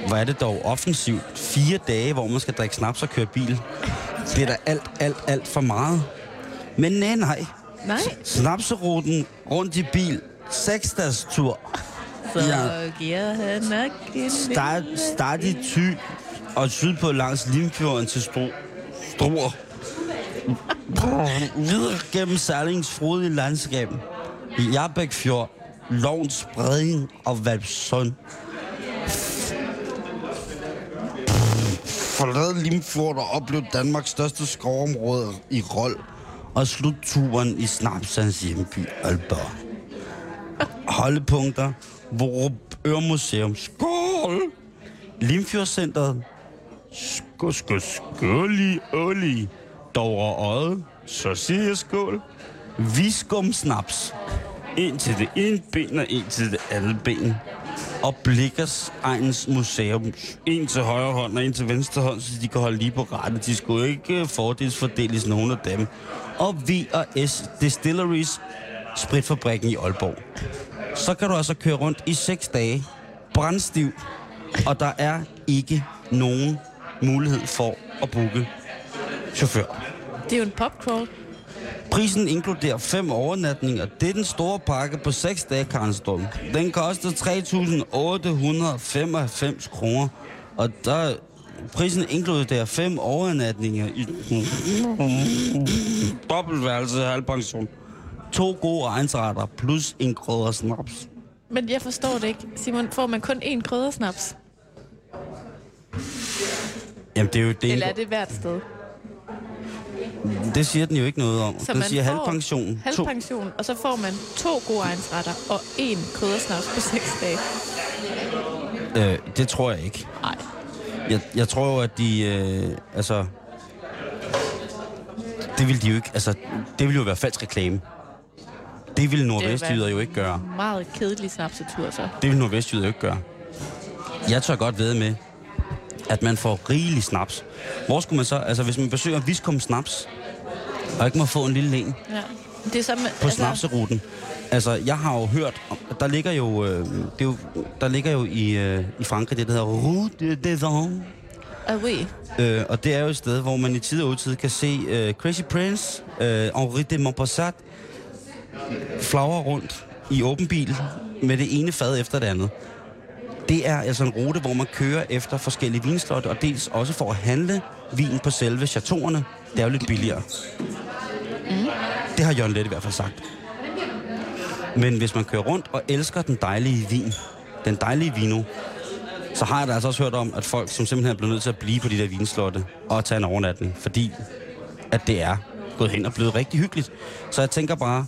hvor er det dog offensivt. Fire dage, hvor man skal drikke snaps og køre bil. Det er da alt, alt, alt for meget. Men nej, nej. Nej, Snapseruten rundt i bil. Seks dages tur. så Ja. giver han nok en Start, start i Thy og sydpå langs Limfjorden til Stro. Struer. Videre gennem Særlings frodige landskab. Jarbæk Fjord, Lovens Breding og Valpsund. Forlad Limfjord og oplev Danmarks største skovområde i Rold. Og slut turen i Snapsands hjemby Aalborg. Holdepunkter, Vorup Ørmuseum. Skål! Limfjordscenteret. Skål, skål, skål skål, Dovre Øje. Så siger jeg skål. Viskum snaps. En til det ene ben og en til det andet ben. Og Blikkers egens museum. En til højre hånd og en til venstre hånd, så de kan holde lige på rette. De skulle ikke øh, fordelsfordeles nogen af dem. Og V&S Distilleries spritfabrikken i Aalborg. Så kan du altså køre rundt i 6 dage, brandstiv, og der er ikke nogen mulighed for at booke chauffør. Det er jo en popcrawl. Prisen inkluderer fem overnatninger. Det er den store pakke på 6 dage, Karlstorm. Den koster 3.895 kroner. Og der prisen inkluderer fem overnatninger i dobbeltværelse halvpension. To gode egensretter plus en krydder snaps. Men jeg forstår det ikke. Simon, får man kun én kryddersnaps? Jamen, det er jo det. Eller er det hvert sted? Det siger den jo ikke noget om. Så den man siger halvpension. Halvpension, og så får man to gode egensretter og én kryddersnaps på seks dage. Øh, det tror jeg ikke. Nej. Jeg, jeg tror jo, at de... Øh, altså... Det vil de jo ikke... Altså, det vil jo være falsk reklame. Det vil Nordvestjyder jo ikke gøre. Meget kedelig snapsetur, så. Det vil Nordvestjyder jo ikke gøre. Jeg tør godt ved med, at man får rigelig snaps. Hvor skulle man så... Altså, hvis man besøger Viskum Snaps, og ikke må få en lille en Ja. Det er som, på altså... snapseruten. Altså, jeg har jo hørt, der ligger jo, øh, det er jo der ligger jo i, øh, i Frankrig det, der hedder Route des Vents. Ah, oui. Øh, og det er jo et sted, hvor man i tid og utid kan se øh, Crazy Prince, øh, Henri de Montpassat, flagre rundt i åben bil med det ene fad efter det andet. Det er altså en rute, hvor man kører efter forskellige vinslotte, og dels også for at handle vin på selve chateauerne. Det er jo lidt billigere. Mm. Det har Jørgen Lette i hvert fald sagt. Men hvis man kører rundt og elsker den dejlige vin, den dejlige vino, så har jeg da altså også hørt om, at folk som simpelthen er blevet nødt til at blive på de der vinslotte og tage en overnatning, fordi at det er gået hen og blevet rigtig hyggeligt. Så jeg tænker bare,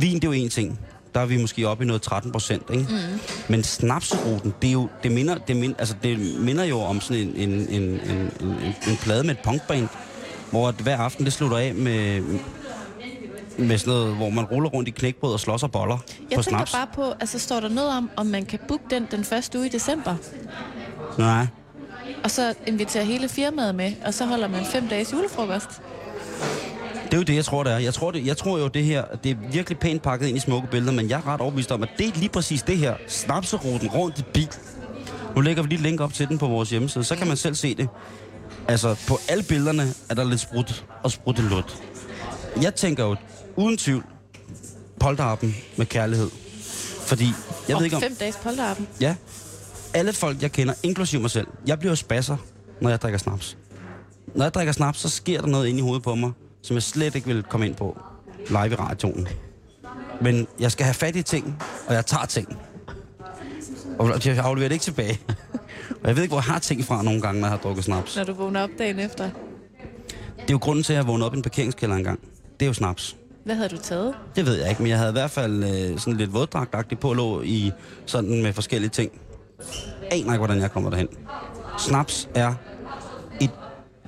vin det er jo en ting der er vi måske oppe i noget 13 procent, ikke? Mm. Men snapseruten, det, er jo, det, minder, det, minder, altså det minder jo om sådan en, en, en, en, en, en plade med et punkband, hvor hver aften det slutter af med, med sådan noget, hvor man ruller rundt i knækbrød og slår sig boller Jeg på tænker snaps. bare på, altså står der noget om, om man kan booke den den første uge i december, Nej. og så invitere hele firmaet med, og så holder man fem dages julefrokost. Det er jo det, jeg tror, det er. Jeg tror, det, jeg tror jo, det her, det er virkelig pænt pakket ind i smukke billeder, men jeg er ret overbevist om, at det er lige præcis det her. Snapseruten rundt i bil. Nu lægger vi lige et link op til den på vores hjemmeside, så kan man selv se det. Altså, på alle billederne er der lidt sprut og spruttelut. Jeg tænker jo, uden tvivl, polterappen med kærlighed. Fordi, jeg ved ikke om... fem dages polterappen. Ja. Alle folk, jeg kender, inklusive mig selv, jeg bliver jo spasser, når jeg drikker snaps. Når jeg drikker snaps, så sker der noget inde i hovedet på mig, som jeg slet ikke vil komme ind på live i radioen. Men jeg skal have fat i ting, og jeg tager ting. Og jeg afleverer det ikke tilbage. Og jeg ved ikke, hvor jeg har ting fra nogle gange, når jeg har drukket snaps. Når du vågner op dagen efter. Det er jo grunden til, at jeg vågnede op i en parkeringskælder engang. Det er jo snaps. Hvad havde du taget? Det ved jeg ikke, men jeg havde i hvert fald øh, sådan lidt våddragtagtigt på, lå i sådan med forskellige ting. Aner ikke, hvordan jeg kommer derhen. Snaps er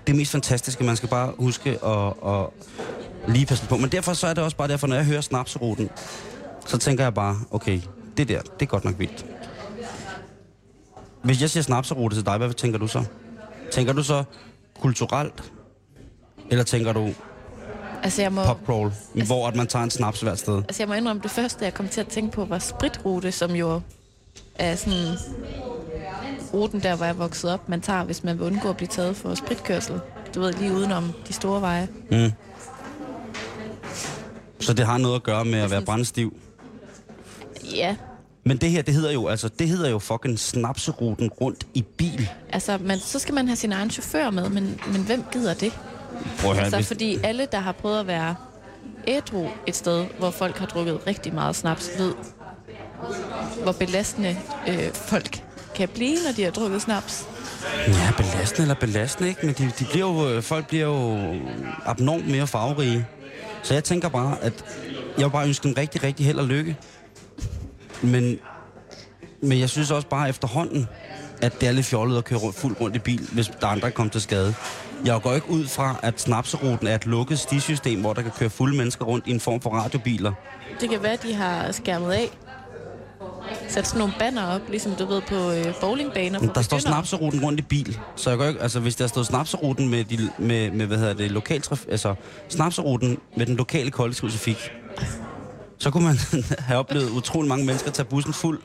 det mest fantastiske, man skal bare huske at, at lige passe på. Men derfor så er det også bare derfor, når jeg hører snapseruten, så tænker jeg bare, okay, det der, det er godt nok vildt. Hvis jeg siger snapserute til dig, hvad tænker du så? Tænker du så kulturelt? Eller tænker du Altså jeg må, popcrawl, hvor at man tager en snaps hvert sted? altså jeg må indrømme, det første, jeg kom til at tænke på, var spritrute, som jo er sådan ruten der, hvor jeg voksede op, man tager, hvis man vil undgå at blive taget for spritkørsel. Du ved, lige udenom de store veje. Mm. Så det har noget at gøre med at være brændstiv. Ja, Men det her, det hedder jo, altså, det hedder jo fucking snapseruten rundt i bil. altså, men så skal man have sin egen chauffør med, men, men hvem gider det? Prøv at høre, Altså, hvis, fordi alle, der har prøvet at være ædru et sted, hvor folk har drukket rigtig meget snaps, ved, hvor belastende øh, folk kan blive, når de har drukket snaps. Ja, belastende eller belastende, ikke? Men de, de bliver jo, øh, folk bliver jo abnormt mere farverige. Så jeg tænker bare, at jeg vil bare ønske dem rigtig, rigtig held og lykke. Men, men jeg synes også bare efterhånden, at det er lidt fjollet at køre fuldt rundt i bil, hvis der er andre, kommer til skade. Jeg går ikke ud fra, at snapseruten er et lukket stisystem, hvor der kan køre fulde mennesker rundt i en form for radiobiler. Det kan være, at de har skærmet af. Sat sådan nogle banner op, ligesom du ved på øh, bowlingbaner for der står snapseruten rundt i bil, så jeg går ikke, altså hvis der stod snapseruten med, de, med, med hvad hedder det, lokaltraf, altså snapseruten med den lokale kollektiv trafik, så kunne man have oplevet utrolig mange mennesker tage bussen fuld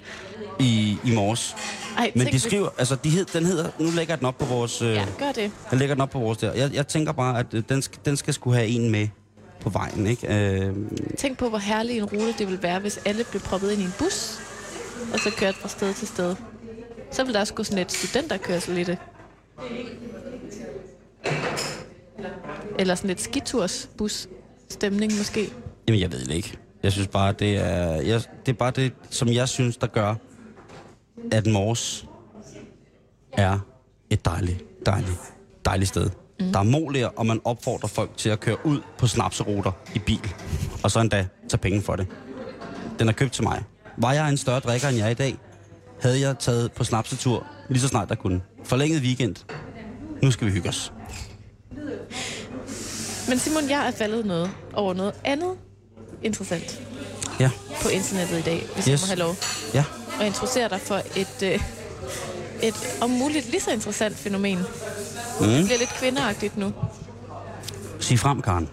i, i morges. Ej, Men de skriver, altså de hed, den hedder, nu lægger den op på vores, øh, Ja, gør det. jeg lægger den op på vores der. Jeg, jeg tænker bare, at øh, den, skal, den skal skulle have en med på vejen, ikke? Øh, Tænk på, hvor herlig en rute det ville være, hvis alle blev proppet ind i en bus, og så kørte fra sted til sted. Så ville der også gå sådan lidt studenterkørsel i det. Eller sådan lidt skitursbus stemning måske. Jamen, jeg ved det ikke. Jeg synes bare, det er, jeg, det er bare det, som jeg synes, der gør, at Mors er et dejligt, dejligt, dejligt sted. Mm. Der er måliger, og man opfordrer folk til at køre ud på snapseruter i bil. Og så endda tage penge for det. Den er købt til mig. Var jeg en større drikker, end jeg er i dag, havde jeg taget på snapsetur lige så snart der kunne. Forlænget weekend. Nu skal vi hygge os. Men Simon, jeg er faldet noget over noget andet interessant Ja, på internettet i dag, hvis Yes. jeg må have lov. ja. Og introducere dig for et, øh, et om muligt lige så interessant fænomen. Mm. Det bliver lidt kvindeagtigt nu. Sig frem, Karen.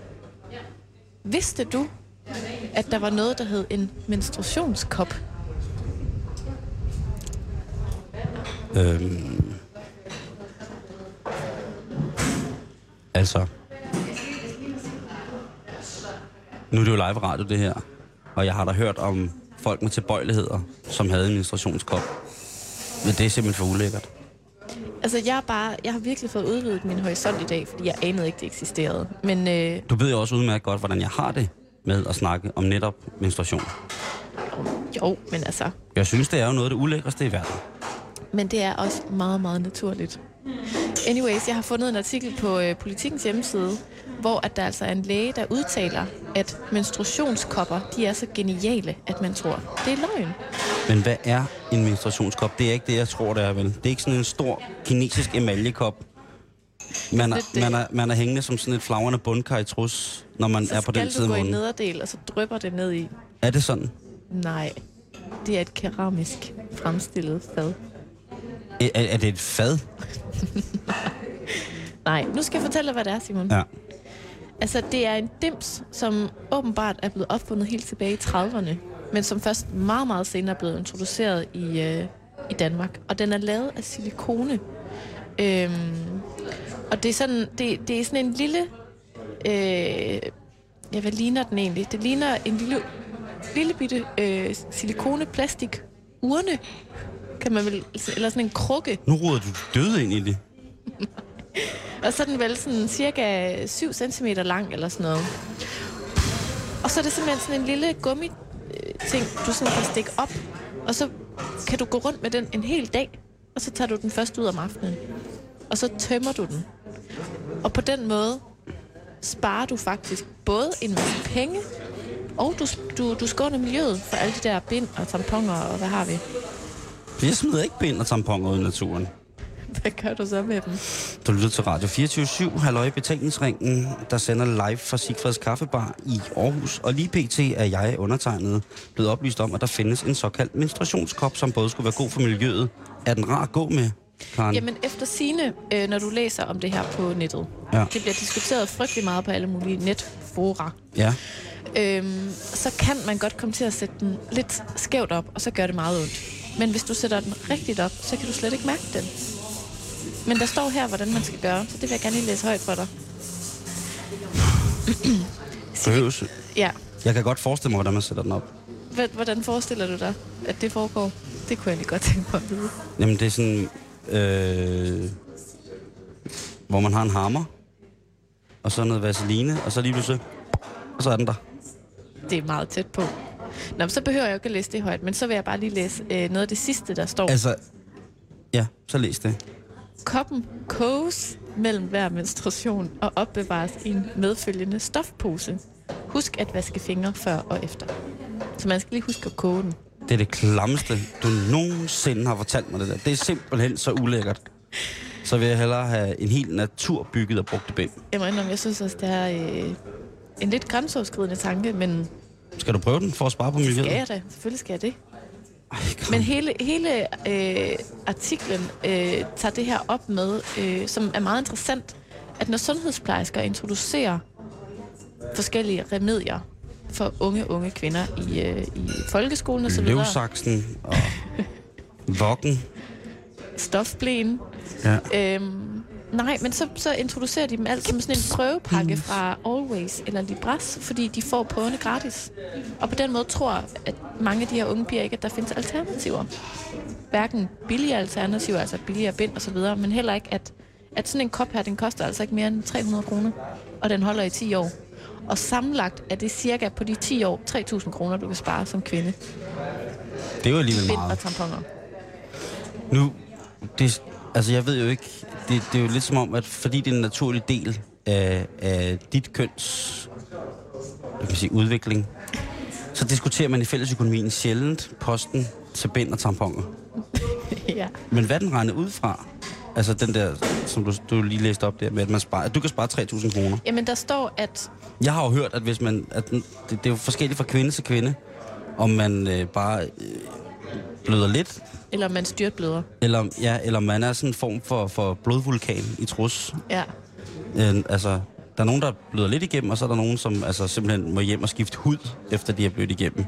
Vidste du, at der var noget, der hed en menstruationskop? Øhm, altså, nu er det jo live radio det her, og jeg har da hørt om folk med tilbøjeligheder, som havde en menstruationskop. Men det er simpelthen for ulækkert. Altså, jeg, er bare, jeg har virkelig fået udvidet min horisont i dag, fordi jeg anede ikke, det eksisterede. Men øh, Du ved jo også udmærket godt, hvordan jeg har det med at snakke om netop menstruation. jo, men altså... Jeg synes, det er jo noget af det ulækreste i verden. Men det er også meget, meget naturligt. Anyways, jeg har fundet en artikel på øh, Politikens hjemmeside, hvor at der altså er en læge, der udtaler, at menstruationskopper, de er så geniale, at man tror, det er løgn. Men hvad er en menstruationskop? Det er ikke det, jeg tror, det er vel. Det er ikke sådan en stor kinesisk emaljekop. Man er, det. man, er, man er hængende som sådan et flagrende bundkar i trus, når man Så er på den skal side du af gå i nederdel, og så drypper det ned i. Er det sådan? Nej, det er et keramisk fremstillet fad. Er, er er det et fad? Nej, nu skal jeg fortælle dig, hvad det er, Simon. Ja. Altså, det er en dims, som åbenbart er blevet opfundet helt tilbage i 30'erne, men som først meget, meget senere er blevet introduceret i, øh, i Danmark. Og den er lavet af silikone. Øhm, og det er sådan, det, det er sådan en lille... Øh, ja, hvad ligner den egentlig? Det ligner en lille, lille bitte øh, silikone-plastik urne, kan man vel, eller sådan en krukke. Nu ruder du døde ind i det. Og så er den vel sådan cirka 7 cm lang eller sådan noget. Og så er det simpelthen sådan en lille gummi øh, ting, du sådan kan stikke op. Og så kan du gå rundt med den en hel dag. Og så tager du den først ud om aftenen. Og så tømmer du den. Og på den måde sparer du faktisk både en masse penge, og du, du, du skåner miljøet for alle de der bind og tamponer, og hvad har vi? Jeg smider ikke bind og tamponer ud i naturen. Hvad gør du så med dem? Du lytter til Radio 24 Halløj Betalingsringen, der sender live fra Sigfreds Kaffebar i Aarhus. Og lige pt. er jeg undertegnet blevet oplyst om, at der findes en såkaldt menstruationskop, som både skulle være god for miljøet. Er den rar at gå med, Karen? Jamen efter sine, øh, når du læser om det her på nettet, Ja. det bliver diskuteret frygtelig meget på alle mulige netfora, Ja. øhm, så kan man godt komme til at sætte den lidt skævt op, og så gør det meget ondt. Men hvis du sætter den rigtigt op, så kan du slet ikke mærke den. Men der står her, hvordan man skal gøre, så det vil jeg gerne lige læse højt for dig. Behøves. Ja, Jeg kan godt forestille mig, hvordan man sætter den op. Hvordan forestiller du dig, at det foregår? Det kunne jeg lige godt tænke mig at vide. Jamen, det er sådan... Øh, hvor man har en hammer, og så noget vaseline, og så lige pludselig... Og så er den der. Det er meget tæt på. Nå, så behøver jeg ikke at læse det højt, men så vil jeg bare lige læse øh, noget af det sidste, der står. Altså... Ja, så læs det. Koppen koges mellem hver menstruation og opbevares i en medfølgende stofpose. Husk at vaske fingre før og efter. Så man skal lige huske at koge den. Det er det klammeste, du nogensinde har fortalt mig det der. Det er simpelthen så ulækkert. Så vil jeg hellere have en helt natur bygget og brugt bind. Jeg må indrømme, jeg synes også, det er øh, en lidt grænseoverskridende tanke, men Skal du prøve den for at spare på miljøet? skal jeg da? Selvfølgelig skal jeg det. Ej, kom. Men hele, hele øh, artiklen øh, tager det her op med, øh, som er meget interessant, at når sundhedsplejersker introducerer forskellige remedier for unge, unge kvinder i, øh, i folkeskolen videre, Løvsaksen og vokken. stofblæen, Ja. Øhm, nej, men så, så introducerer de dem alt som sådan en prøvepakke fra Always eller Libras, fordi de får prøverne gratis. Og på den måde tror at mange af de her unge piger ikke, at der findes alternativer. Hverken billige alternativer, altså billigere bind og så videre, men heller ikke, at, at sådan en kop her, den koster altså ikke mere end 300 kroner, og den holder i 10 år. Og sammenlagt er det cirka på de 10 år 3.000 kroner, du kan spare som kvinde. Det er jo alligevel Bind og meget. tamponer. Nu, det, altså jeg ved jo ikke, det, det er jo lidt som om, at fordi det er en naturlig del af, af dit køns hvad kan sige, udvikling, så diskuterer man i fællesøkonomien sjældent posten til bind og tamponer. ja. Men hvad den regnet ud fra? Altså den der, som du, du lige læste op der, med at, man sparer, at du kan spare 3.000 kroner. Jamen, der står, at Jeg har jo hørt, at hvis man, at den, det, det er jo forskelligt fra kvinde til kvinde, om man øh, bare øh, bløder lidt, eller man styrtbløder. eller, ja, eller man er sådan en form for, for blodvulkan i trus. Ja. Øh, altså, der er nogen, der bløder lidt igennem, og så er der nogen, som altså, simpelthen må hjem og skifte hud, efter de har blødt igennem.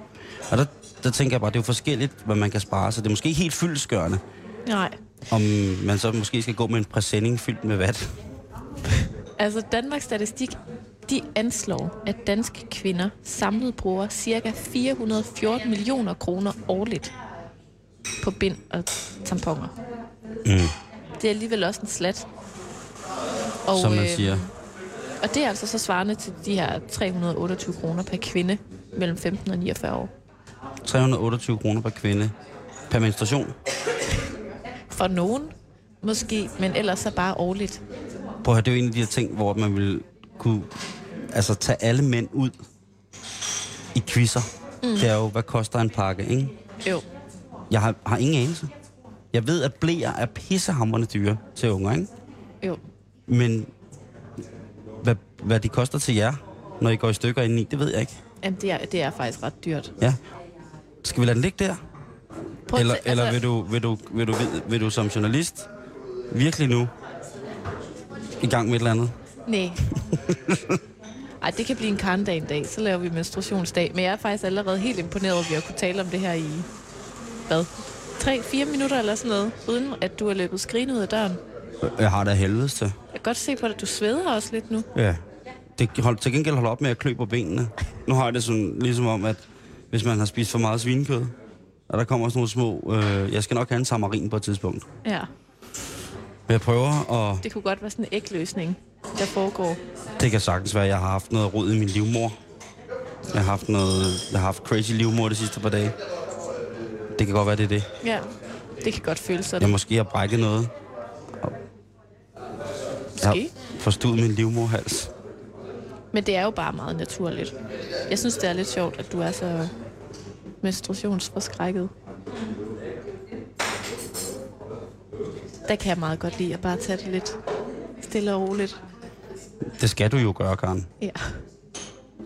Og der, der tænker jeg bare, det er jo forskelligt, hvad man kan spare, så det er måske ikke helt fyldesgørende, Nej. Om man så måske skal gå med en præsending fyldt med vat. Altså, Danmarks Statistik, de anslår, at danske kvinder samlet bruger cirka 414 millioner kroner årligt på bind og tamponer. Mm. Det er alligevel også en slat. Og, Som man øh, siger. Og det er altså så svarende til de her 328 kroner per kvinde mellem 15 og 49 år. 328 kroner per kvinde per menstruation. For nogen, Måske, men ellers så bare årligt. Prøv at høre, det er jo en af de her ting, hvor man vil kunne altså, tage alle mænd ud i quizzer. Mm. Det er jo, hvad koster en pakke, ikke? Jo. Jeg har, har ingen anelse. Jeg ved, at blæer er pissehamrende dyre til unger, ikke? Jo. Men hvad, hvad de koster til jer, når I går i stykker indeni, det ved jeg ikke. Jamen, det er, det er faktisk ret dyrt. Ja. Skal vi lade den ligge der? Prøv Eller, se- eller altså, vil, du, vil, du, vil, du, vil, vil du som journalist virkelig nu i gang med et eller andet? Nej. Ej, det kan blive en karndag en dag. Så laver vi menstruationsdag. Men jeg er faktisk allerede helt imponeret over, at vi har kunne tale om det her i, hvad? 3-4 minutter eller sådan noget, uden at du er løbet skrigende ud af døren. Jeg har af helvedes til. Jeg kan godt se på dig, at du sveder også lidt nu. Ja. Det hold, til gengæld holder op med at klø på benene. Nu har jeg det sådan, ligesom om, at hvis man har spist for meget svinekød, og der kommer sådan nogle små... Øh, jeg skal nok have en tamarin på et tidspunkt. Ja. Men jeg prøver, og Det kunne godt være sådan en ægløsning, der foregår. det kan sagtens være, at jeg har haft noget rod i min livmor. Jeg har haft noget... Jeg har haft crazy livmor de sidste par dage. Det kan godt være, det er det. Ja. Det kan godt føles Jeg sådan. måske har brækket noget. Jeg Måske. har forstået min livmorhals. Men det er jo bare meget naturligt. Jeg synes, det er lidt sjovt, at du er så menstruationsforskrækket. Der kan jeg meget godt lide at bare tage det lidt stille og roligt. Det skal du jo gøre, Karen. Ja.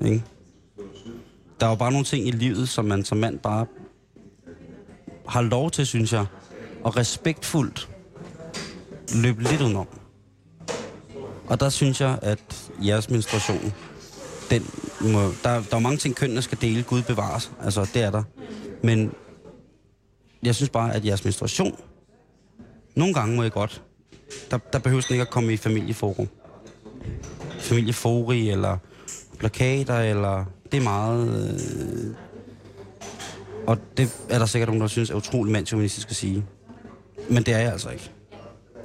Ikke? Der er jo bare nogle ting i livet, som man som mand bare har lov til, synes jeg, og respektfuldt løbe lidt udenom. Og der synes jeg, at jeres menstruation, den må, der, der er mange ting, kønnene skal dele, Gud bevares. Altså, det er der. Men jeg synes bare, at jeres menstruation, nogle gange må jeg godt, der, der behøver den ikke at komme i familieforum. Familiefori, eller plakater, eller det er meget... Øh, og det er der sikkert nogen, der synes er utrolig mandsjuvenistisk at sige. Men det er jeg altså ikke.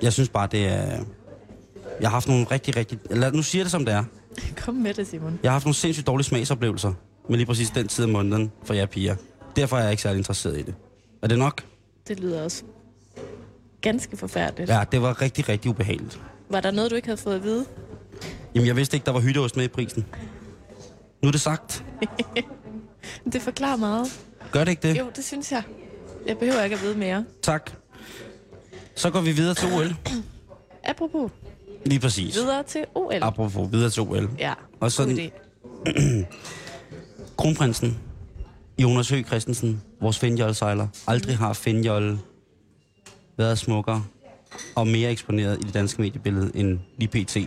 Jeg synes bare, det er... Jeg har haft nogle rigtig, rigtig... Lad, nu siger det, som det er. Kom med det, Simon. Jeg har haft nogle sindssygt dårlige smagsoplevelser med lige præcis den tid af måneden for jer piger. Derfor er jeg ikke særlig interesseret i det. Er det nok? Det lyder også ganske forfærdeligt. Ja, det var rigtig, rigtig ubehageligt. Var der noget, du ikke havde fået at vide? Jamen, jeg vidste ikke, der var hytteost med i prisen. Nu er det sagt. Det forklarer meget. Gør det ikke det? Jo, det synes jeg. Jeg behøver ikke at vide mere. Tak. Så går vi videre til OL. Apropos, Lige præcis. videre til OL. Apropos videre til OL. Ja, Og sådan-. Kronprinsen, Jonas Høgh Christensen, vores finjollsejler. Aldrig har finjolle været smukkere og mere eksponeret i det danske mediebillede end lige pt.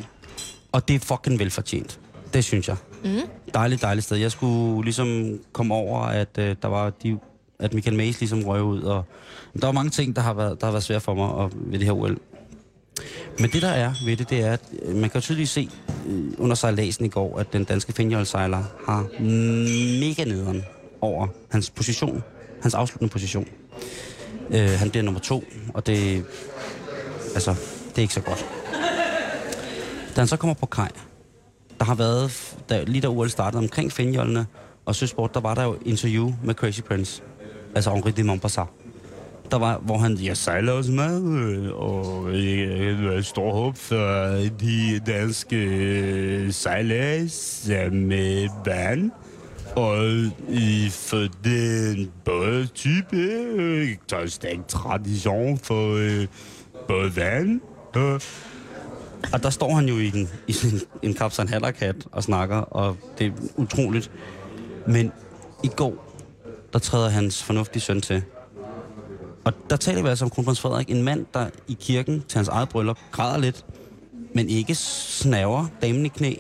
Og det er fucking velfortjent. Det synes jeg. Mm. Dejligt, dejligt sted. Jeg skulle ligesom komme over, at øh, der var de, at Michael Mays ligesom røg ud. Og, der var mange ting, der har været, der har været svært for mig og, ved det her OL. Men det der er ved det, det er, at øh, man kan tydeligt se øh, under sejladsen i går, at den danske finjollsejler har mega nederen over hans position, hans afsluttende position. Øh, han bliver nummer to, og det, altså, det er ikke så godt. Da han så kommer på kaj, der har været, da, lige da OL startede omkring finjollene og søsport, der var der jo interview med Crazy Prince, altså Henri de Montpassat. Der var, hvor han, jeg sejler også med, øh, og jeg har stor håb for de danske øh, sejlads med vand. Og i for den både type, øh, der er stærk tradition for øh, både vand. Øh. Og der står han jo i den, i sin, en kapsan hat og snakker, og det er utroligt. Men i går, der træder hans fornuftige søn til. Og der taler vi altså om kronprins Frederik, en mand, der i kirken til hans eget bryllup græder lidt, men ikke snaver damen i knæ.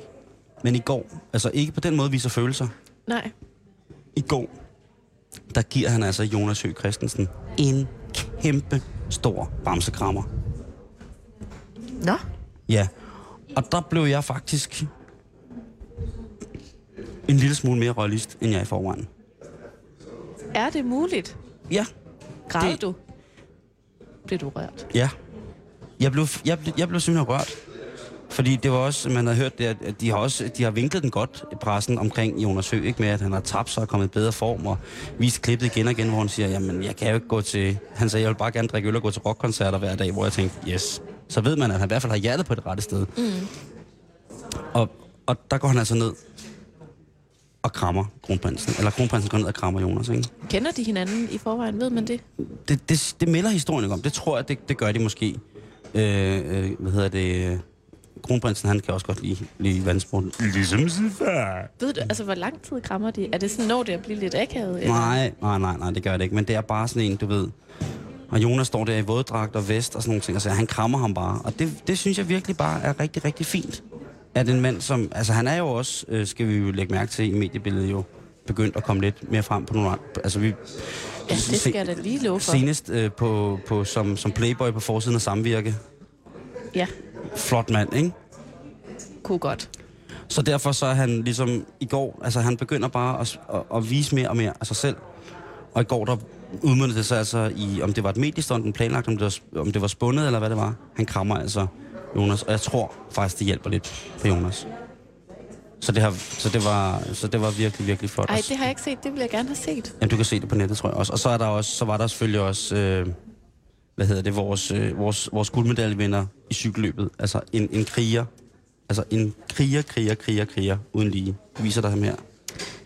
Men i går, altså ikke på den måde viser følelser. Nej. I går, der giver han altså Jonas Høgh Christensen en kæmpe stor bamsekrammer. Nå. Ja, og der blev jeg faktisk en lille smule mere royalist, end jeg i forvejen. Er det muligt? Ja, Græd Det- du? Blev du rørt? ja. Jeg blev, jeg, blev, jeg blev simpelthen rørt. Fordi det var også, man har hørt det, at de har også de har vinklet den godt i pressen omkring Jonas Høgh, ikke med at han har tabt sig og kommet i bedre form, og vist klippet igen og igen, hvor han siger, jamen jeg kan jo ikke gå til, han sagde, jeg vil bare gerne drikke øl og gå til rockkoncerter hver dag, hvor jeg tænkte, yes, så ved man, at han i hvert fald har hjertet på det rette sted. Mm. Og, og der går han altså ned og krammer kronprinsen, eller kronprinsen går ned og krammer Jonas, ikke? Kender de hinanden i forvejen? Ved man det? Det, det, det melder historien ikke om. Det tror jeg, det, det gør de måske. Øh, øh, hvad hedder det? Kronprinsen, han kan også godt lide, lide vandsport. Ligesom sin far. Ved du, altså hvor lang tid krammer de? Er det sådan, når det at blive lidt akavet? eller? Nej, nej, nej, nej, det gør det ikke. Men det er bare sådan en, du ved... Og Jonas står der i våddragt og vest og sådan nogle ting, og så han krammer ham bare. Og det, det synes jeg virkelig bare er rigtig, rigtig fint. At en mand som... Altså han er jo også, øh, skal vi jo lægge mærke til i mediebilledet jo, begyndt at komme lidt mere frem på nogle andre... Altså vi... Ja, det skal jeg da lige love for. Senest øh, på, på, som, som playboy på forsiden af Samvirke. Ja, Flot mand, ikke? kunne godt. Så derfor så er han ligesom i går, altså han begynder bare at, at, at vise mere og mere af sig selv. Og i går der udmyndte det sig altså i, om det var et mediestunt, den planlagt, om det, var, om det var spundet eller hvad det var. Han krammer altså Jonas, og jeg tror faktisk, det hjælper lidt på Jonas. Så det, har, så det, var, så det var virkelig, virkelig flot. Ej, det har jeg ikke set. Det vil jeg gerne have set. Jamen, du kan se det på nettet, tror jeg også. Og så, er der også, så var der selvfølgelig også, øh, hvad hedder det, vores, øh, vores, vores guldmedaljevinder i cykelløbet. Altså en, en kriger. Altså en kriger, kriger, kriger, kriger, uden lige. Jeg viser dig ham her.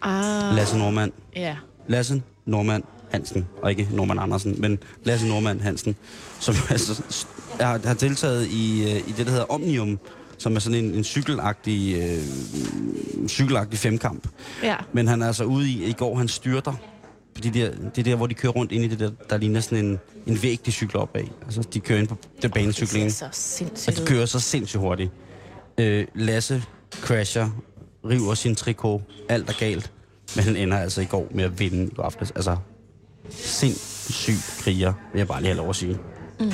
Ah, Lasse Normand. ja. Lasse Normand Hansen. Og ikke Normand Andersen, men Lasse Normand Hansen. Som altså, s- har, har deltaget i, øh, i det, der hedder Omnium, som er sådan en, en cykelagtig, øh, cykelagtig femkamp. Ja. Men han er altså ude i, i går, han styrter på de der, det der, hvor de kører rundt ind i det der, der ligner sådan en, en væg, de cykler op af. Altså, de kører ind på det Det banecyklingen, ser så og sindssygt de ud. kører så sindssygt hurtigt. Øh, Lasse crasher, river sin trikot, alt er galt, men han ender altså i går med at vinde i går aftes. Altså, sindssyg kriger, vil jeg bare lige have lov at sige. Mm.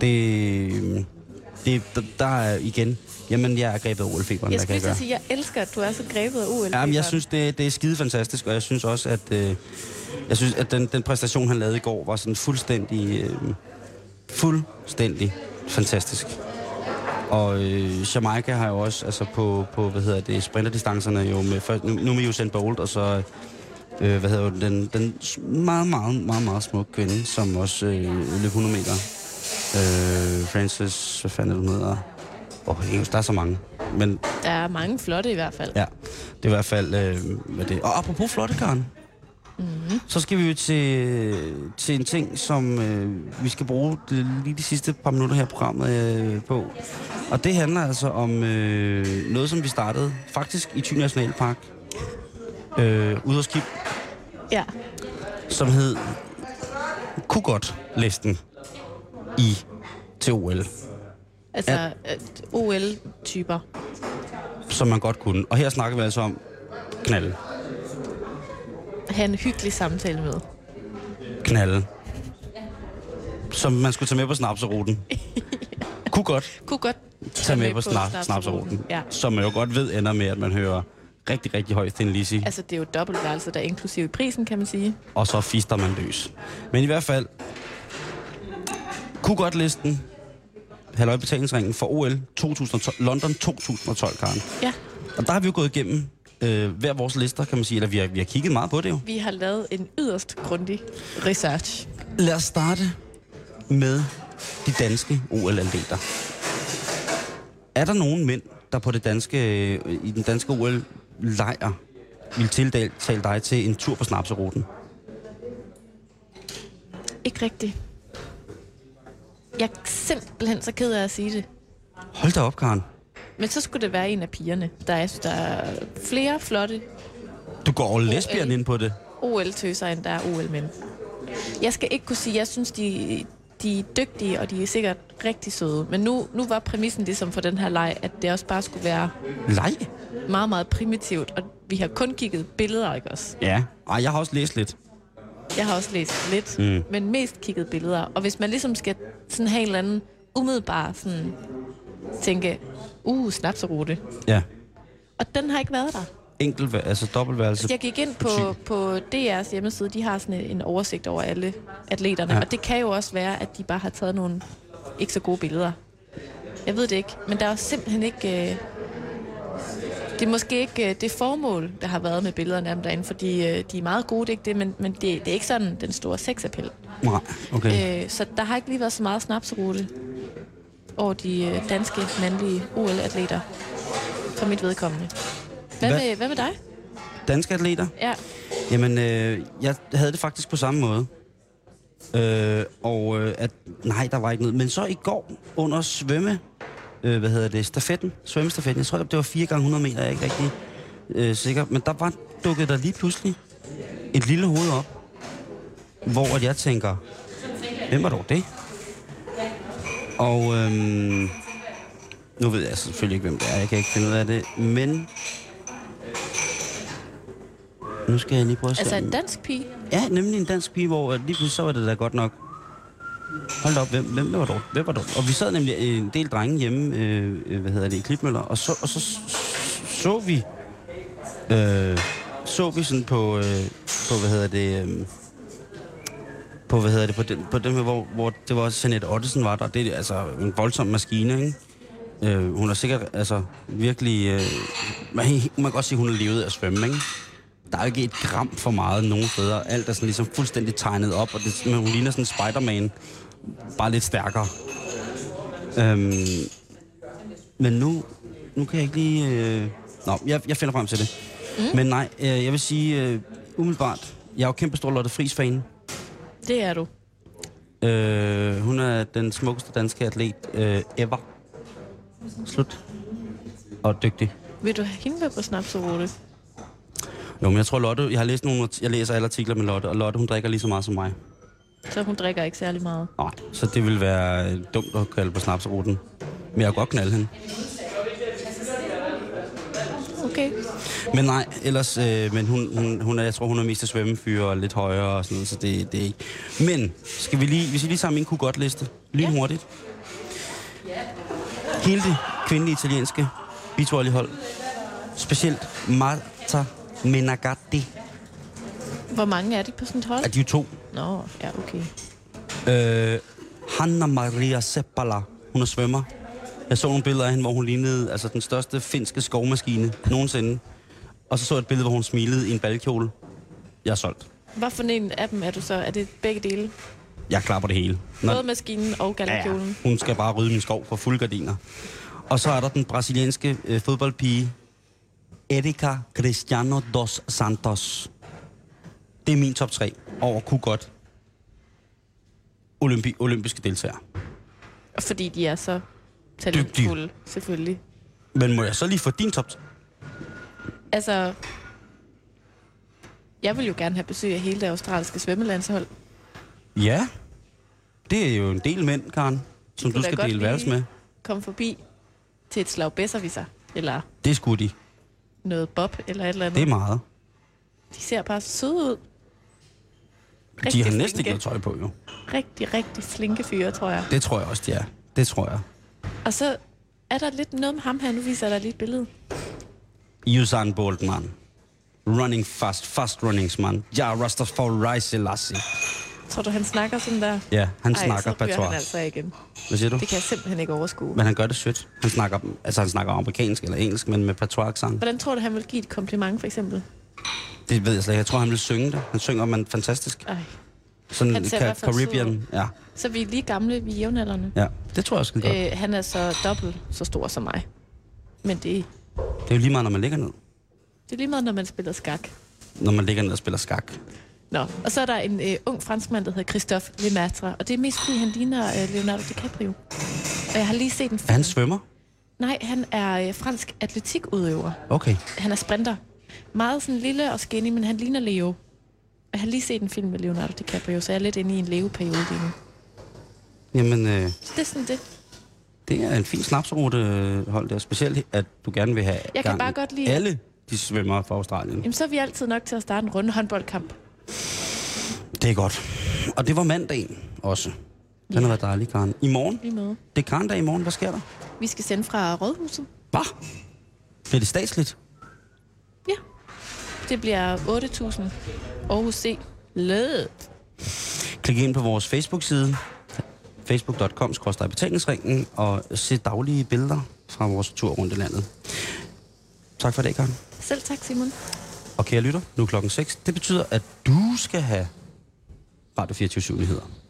Det, det, der, der er igen, jamen jeg er grebet af OL-feberen, Jeg skulle jeg lige sige, jeg elsker, at du er så grebet af OL. Ja, men jeg synes, det, det er skide fantastisk, og jeg synes også, at, øh, jeg synes, at den, den præstation, han lavede i går, var sådan fuldstændig, øh, fuldstændig fantastisk. Og øh, Jamaica har jo også, altså på, på hvad hedder det, sprinterdistancerne jo med, først, nu, nu med Usain Bolt, og så, øh, hvad hedder den, den meget, meget, meget, meget smukke kvinde, som også øh, løb 100 meter. Øh, Francis, hvad fanden hun hedder? Åh, oh, der er så mange. Men Der er mange flotte i hvert fald. Ja, det er i hvert fald, øh, hvad det Og apropos flotte, Karen. Mm-hmm. Så skal vi jo til, til en ting, som øh, vi skal bruge det, lige de sidste par minutter her i programmet øh, på. Og det handler altså om øh, noget, som vi startede faktisk i Thy Nationalpark. Øh, ude hos Kim, Ja. som hed Kunne godt listen i til OL, Altså, ja. OL-typer. som man godt kunne. Og her snakker vi altså om knalde. have en hyggelig samtale med. knalde, som man skulle tage med på snapseruten. Kunne godt Kunne godt tage med på snap, snapseruten. Ja. Som man jo godt ved ender med, at man hører rigtig, rigtig højt Thin Lizzy, Altså, det er jo dobbeltværelse, der er inklusiv i prisen, kan man sige. og så fister man løs. Men i hvert fald, kunne godt listen, halvøj betalingsringen for OL 2012, London 2012, Karen. Ja, Og der har vi jo gået igennem øh, hver vores lister, kan man sige, eller vi har, vi har kigget meget på det jo. vi har lavet en yderst grundig research. Lad os starte med de danske OL-atleter. Er der nogen mænd, der på det danske, øh, i den danske OL-lejr vil tildele dig til en tur på snapseruten? Ikke rigtigt. Jeg er simpelthen så ked af at sige det. Hold da op, Karen. Men så skulle det være en af pigerne. Der er, der er flere flotte Du går lesbian ind på det. OL-tøser, end der er OL-mænd. Jeg skal ikke kunne sige, jeg synes, de, de er dygtige, og de er sikkert rigtig søde. Men nu, nu var præmissen ligesom for den her leg, at det også bare skulle være Leg? meget, meget primitivt. Og vi har kun kigget billeder, ikke også? Ja. Ej, jeg har også læst lidt. Jeg har også læst lidt, mm. men mest kigget billeder. Og hvis man ligesom skal sådan have en eller anden umiddelbar sådan tænke, uh, snapserute. Ja. Og den har ikke været der. Enkelt, altså dobbeltværelse. Jeg gik ind på, på DR's hjemmeside, de har sådan en oversigt over alle atleterne, Ja. og det kan jo også være, at de bare har taget nogle ikke så gode billeder. Jeg ved det ikke, men der er simpelthen ikke... Øh, det er måske ikke øh, det formål, der har været med billederne af dem derinde, fordi øh, de er meget gode, det er ikke det, men, men det, det er ikke sådan den store sexappel. Nej, okay. Øh, så der har ikke lige været så meget snapsrute over de øh, danske mandlige OL-atleter for mit vedkommende. Hvad, Hvad? Med, hvad med dig? Danske atleter? Ja. Jamen, øh, jeg havde det faktisk på samme måde. Øh, og øh, at, nej, der var ikke noget. Men så i går under svømme, øh, hvad hedder det, stafetten, svømmestafetten, jeg tror, det var 4 gange 100 meter, jeg er ikke rigtig øh, sikker. Men der var dukket der lige pludselig et lille hoved op, hvor at jeg tænker, hvem var dog det? Og øhm, nu ved jeg selvfølgelig ikke, hvem det er, jeg kan ikke finde ud af det, men nu skal jeg lige prøve at. Altså en dansk pige. Ja, nemlig en dansk pige, hvor lige pludselig så var det da godt nok. Hold op, hvem, hvem, var dog? Hvem var dog? Og vi sad nemlig en del drenge hjemme, øh, øh, hvad hedder det, i Klitmøller, og så, og så så vi, øh, så vi sådan på, øh, på hvad hedder det, øh, på, hvad hedder det, på den, på den her, hvor, hvor det var Jeanette Ottesen var der. Det er altså en voldsom maskine, ikke? Øh, hun er sikkert, altså, virkelig... Øh, man, man kan godt sige, hun har levet af at svømme, ikke? Der er jo ikke et gram for meget nogen steder. Alt er sådan ligesom fuldstændig tegnet op, og det, sådan- hun ligner sådan en Spider-Man. Bare lidt stærkere. Øhm, men nu, nu kan jeg ikke lige... Øh... Nå, jeg, jeg finder frem til det. Mm. Men nej, øh, jeg vil sige øh, umiddelbart, jeg er jo kæmpe stor Lotte Friis-fan. Det er du. Øh, hun er den smukkeste danske atlet øh, ever. Slut. Og dygtig. Vil du have hende med på snapsrute? Jo, men jeg tror Lotte, jeg har læst nogle, jeg læser alle artikler med Lotte, og Lotte, hun drikker lige så meget som mig. Så hun drikker ikke særlig meget. Nej, så det vil være øh, dumt at kalde på snapsruten. Men jeg kan godt knalde hende. Okay. Men nej, ellers, øh, men hun, hun, hun er, jeg tror, hun er mest af svømmefyre og lidt højere og sådan noget, så det, det er ikke. Men, skal vi lige, hvis vi lige tager min kunne godt liste, lige Ja. hurtigt. Hele det kvindelige italienske beachvolleyhold, specielt Marta Menagatti, Hvor mange er de på sådan et hold? er de jo to. Nå, ja, okay. Øh, Hanna Maria Seppala, hun er svømmer. Jeg så nogle billeder af hende, hvor hun lignede altså, den største finske skovmaskine nogensinde. Og så så jeg et billede, hvor hun smilede i en balkjole. Jeg er solgt. Hvad for en af dem er du så? Er det begge dele? Jeg er klar på det hele. Både maskinen og ja, ja. Hun skal bare rydde min skov for fulde gardiner. Og så er der den brasilianske øh, fodboldpige, Erika Cristiano dos Santos. Det er min top 3 over kunne godt olympi- olympiske deltagere. Fordi de er så talentfulde, selvfølgelig. Men må jeg så lige få din top Altså, jeg vil jo gerne have besøg af hele det australske svømmelandshold. Ja. Det er jo en del mænd, Karen, som du skal dele værelse med. Kom forbi til et slag bedserviser, eller Det skulle de. Noget bob, eller et eller andet. Det er meget. De ser bare søde ud. De Rigtig har næsten ikke noget tøj på, jo. Rigtig, rigtig flinke fyre, tror jeg. Det tror jeg også, de er. Det tror jeg. Og så er der lidt noget med ham her. Nu viser jeg dig lige et billede. Usain Bolt, man. Running fast, fast runningsman. Ja, Rastafari Selassie. Tror du, han snakker sådan der? Ja, han Ej, snakker så patois. han altså igen. Hvad siger du? Det kan jeg simpelthen ikke overskue. Men han gør det sødt. Han snakker, altså han snakker amerikansk eller engelsk, men med patois sang. Hvordan tror du, han vil give et kompliment, for eksempel? Det ved jeg slet ikke. Jeg tror, han vil synge det. Han synger man fantastisk. Ej. Sådan Han sød Caribbean. Ja, Så vi er lige gamle, vi er jævnaldrende. ja. Det tror jeg også godt. Øh, han er så dobbelt så stor som mig. Men det, Det er jo lige meget, når man ligger ned. det er lige meget, når man spiller skak. Når man ligger ned og spiller skak. Nå, og så er der en øh, ung franskmand, der hedder Christophe Lemaitre, og det er mest fordi, han ligner øh, Leonardo DiCaprio. Og jeg har lige set en film. Han svømmer? Nej, han er øh, fransk atletikudøver. Okay. Han er sprinter. Meget sådan lille og skinny, men han ligner Leo. Jeg har lige set en film med Leonardo DiCaprio, så jeg er lidt inde i en Leo-periode lige nu. Jamen, øh, Så det er sådan det. det er en fin snapsrute øh, hold der. Specielt, at du gerne vil have Jeg kan bare godt lide- alle de svømmer fra Australien. Jamen, så er vi altid nok til at starte en runde håndboldkamp. Det er godt. Og det var mandagen også. Den har været dejlig, Karen. I morgen? Lige med. Det er Karen-dag i morgen. Hvad sker der? Vi skal sende fra Rådhuset. Hvad? Bliver det statsligt? Ja. Det bliver 8.000 Aarhus C. Lød. Klik ind på vores Facebook-side. facebook.com betalingsringen og se daglige billeder fra vores tur rundt i landet. Tak for det, Karen. Selv tak, Simon. Og kære lytter, nu er klokken 6. Det betyder, at du skal have Radio 24 nyheder.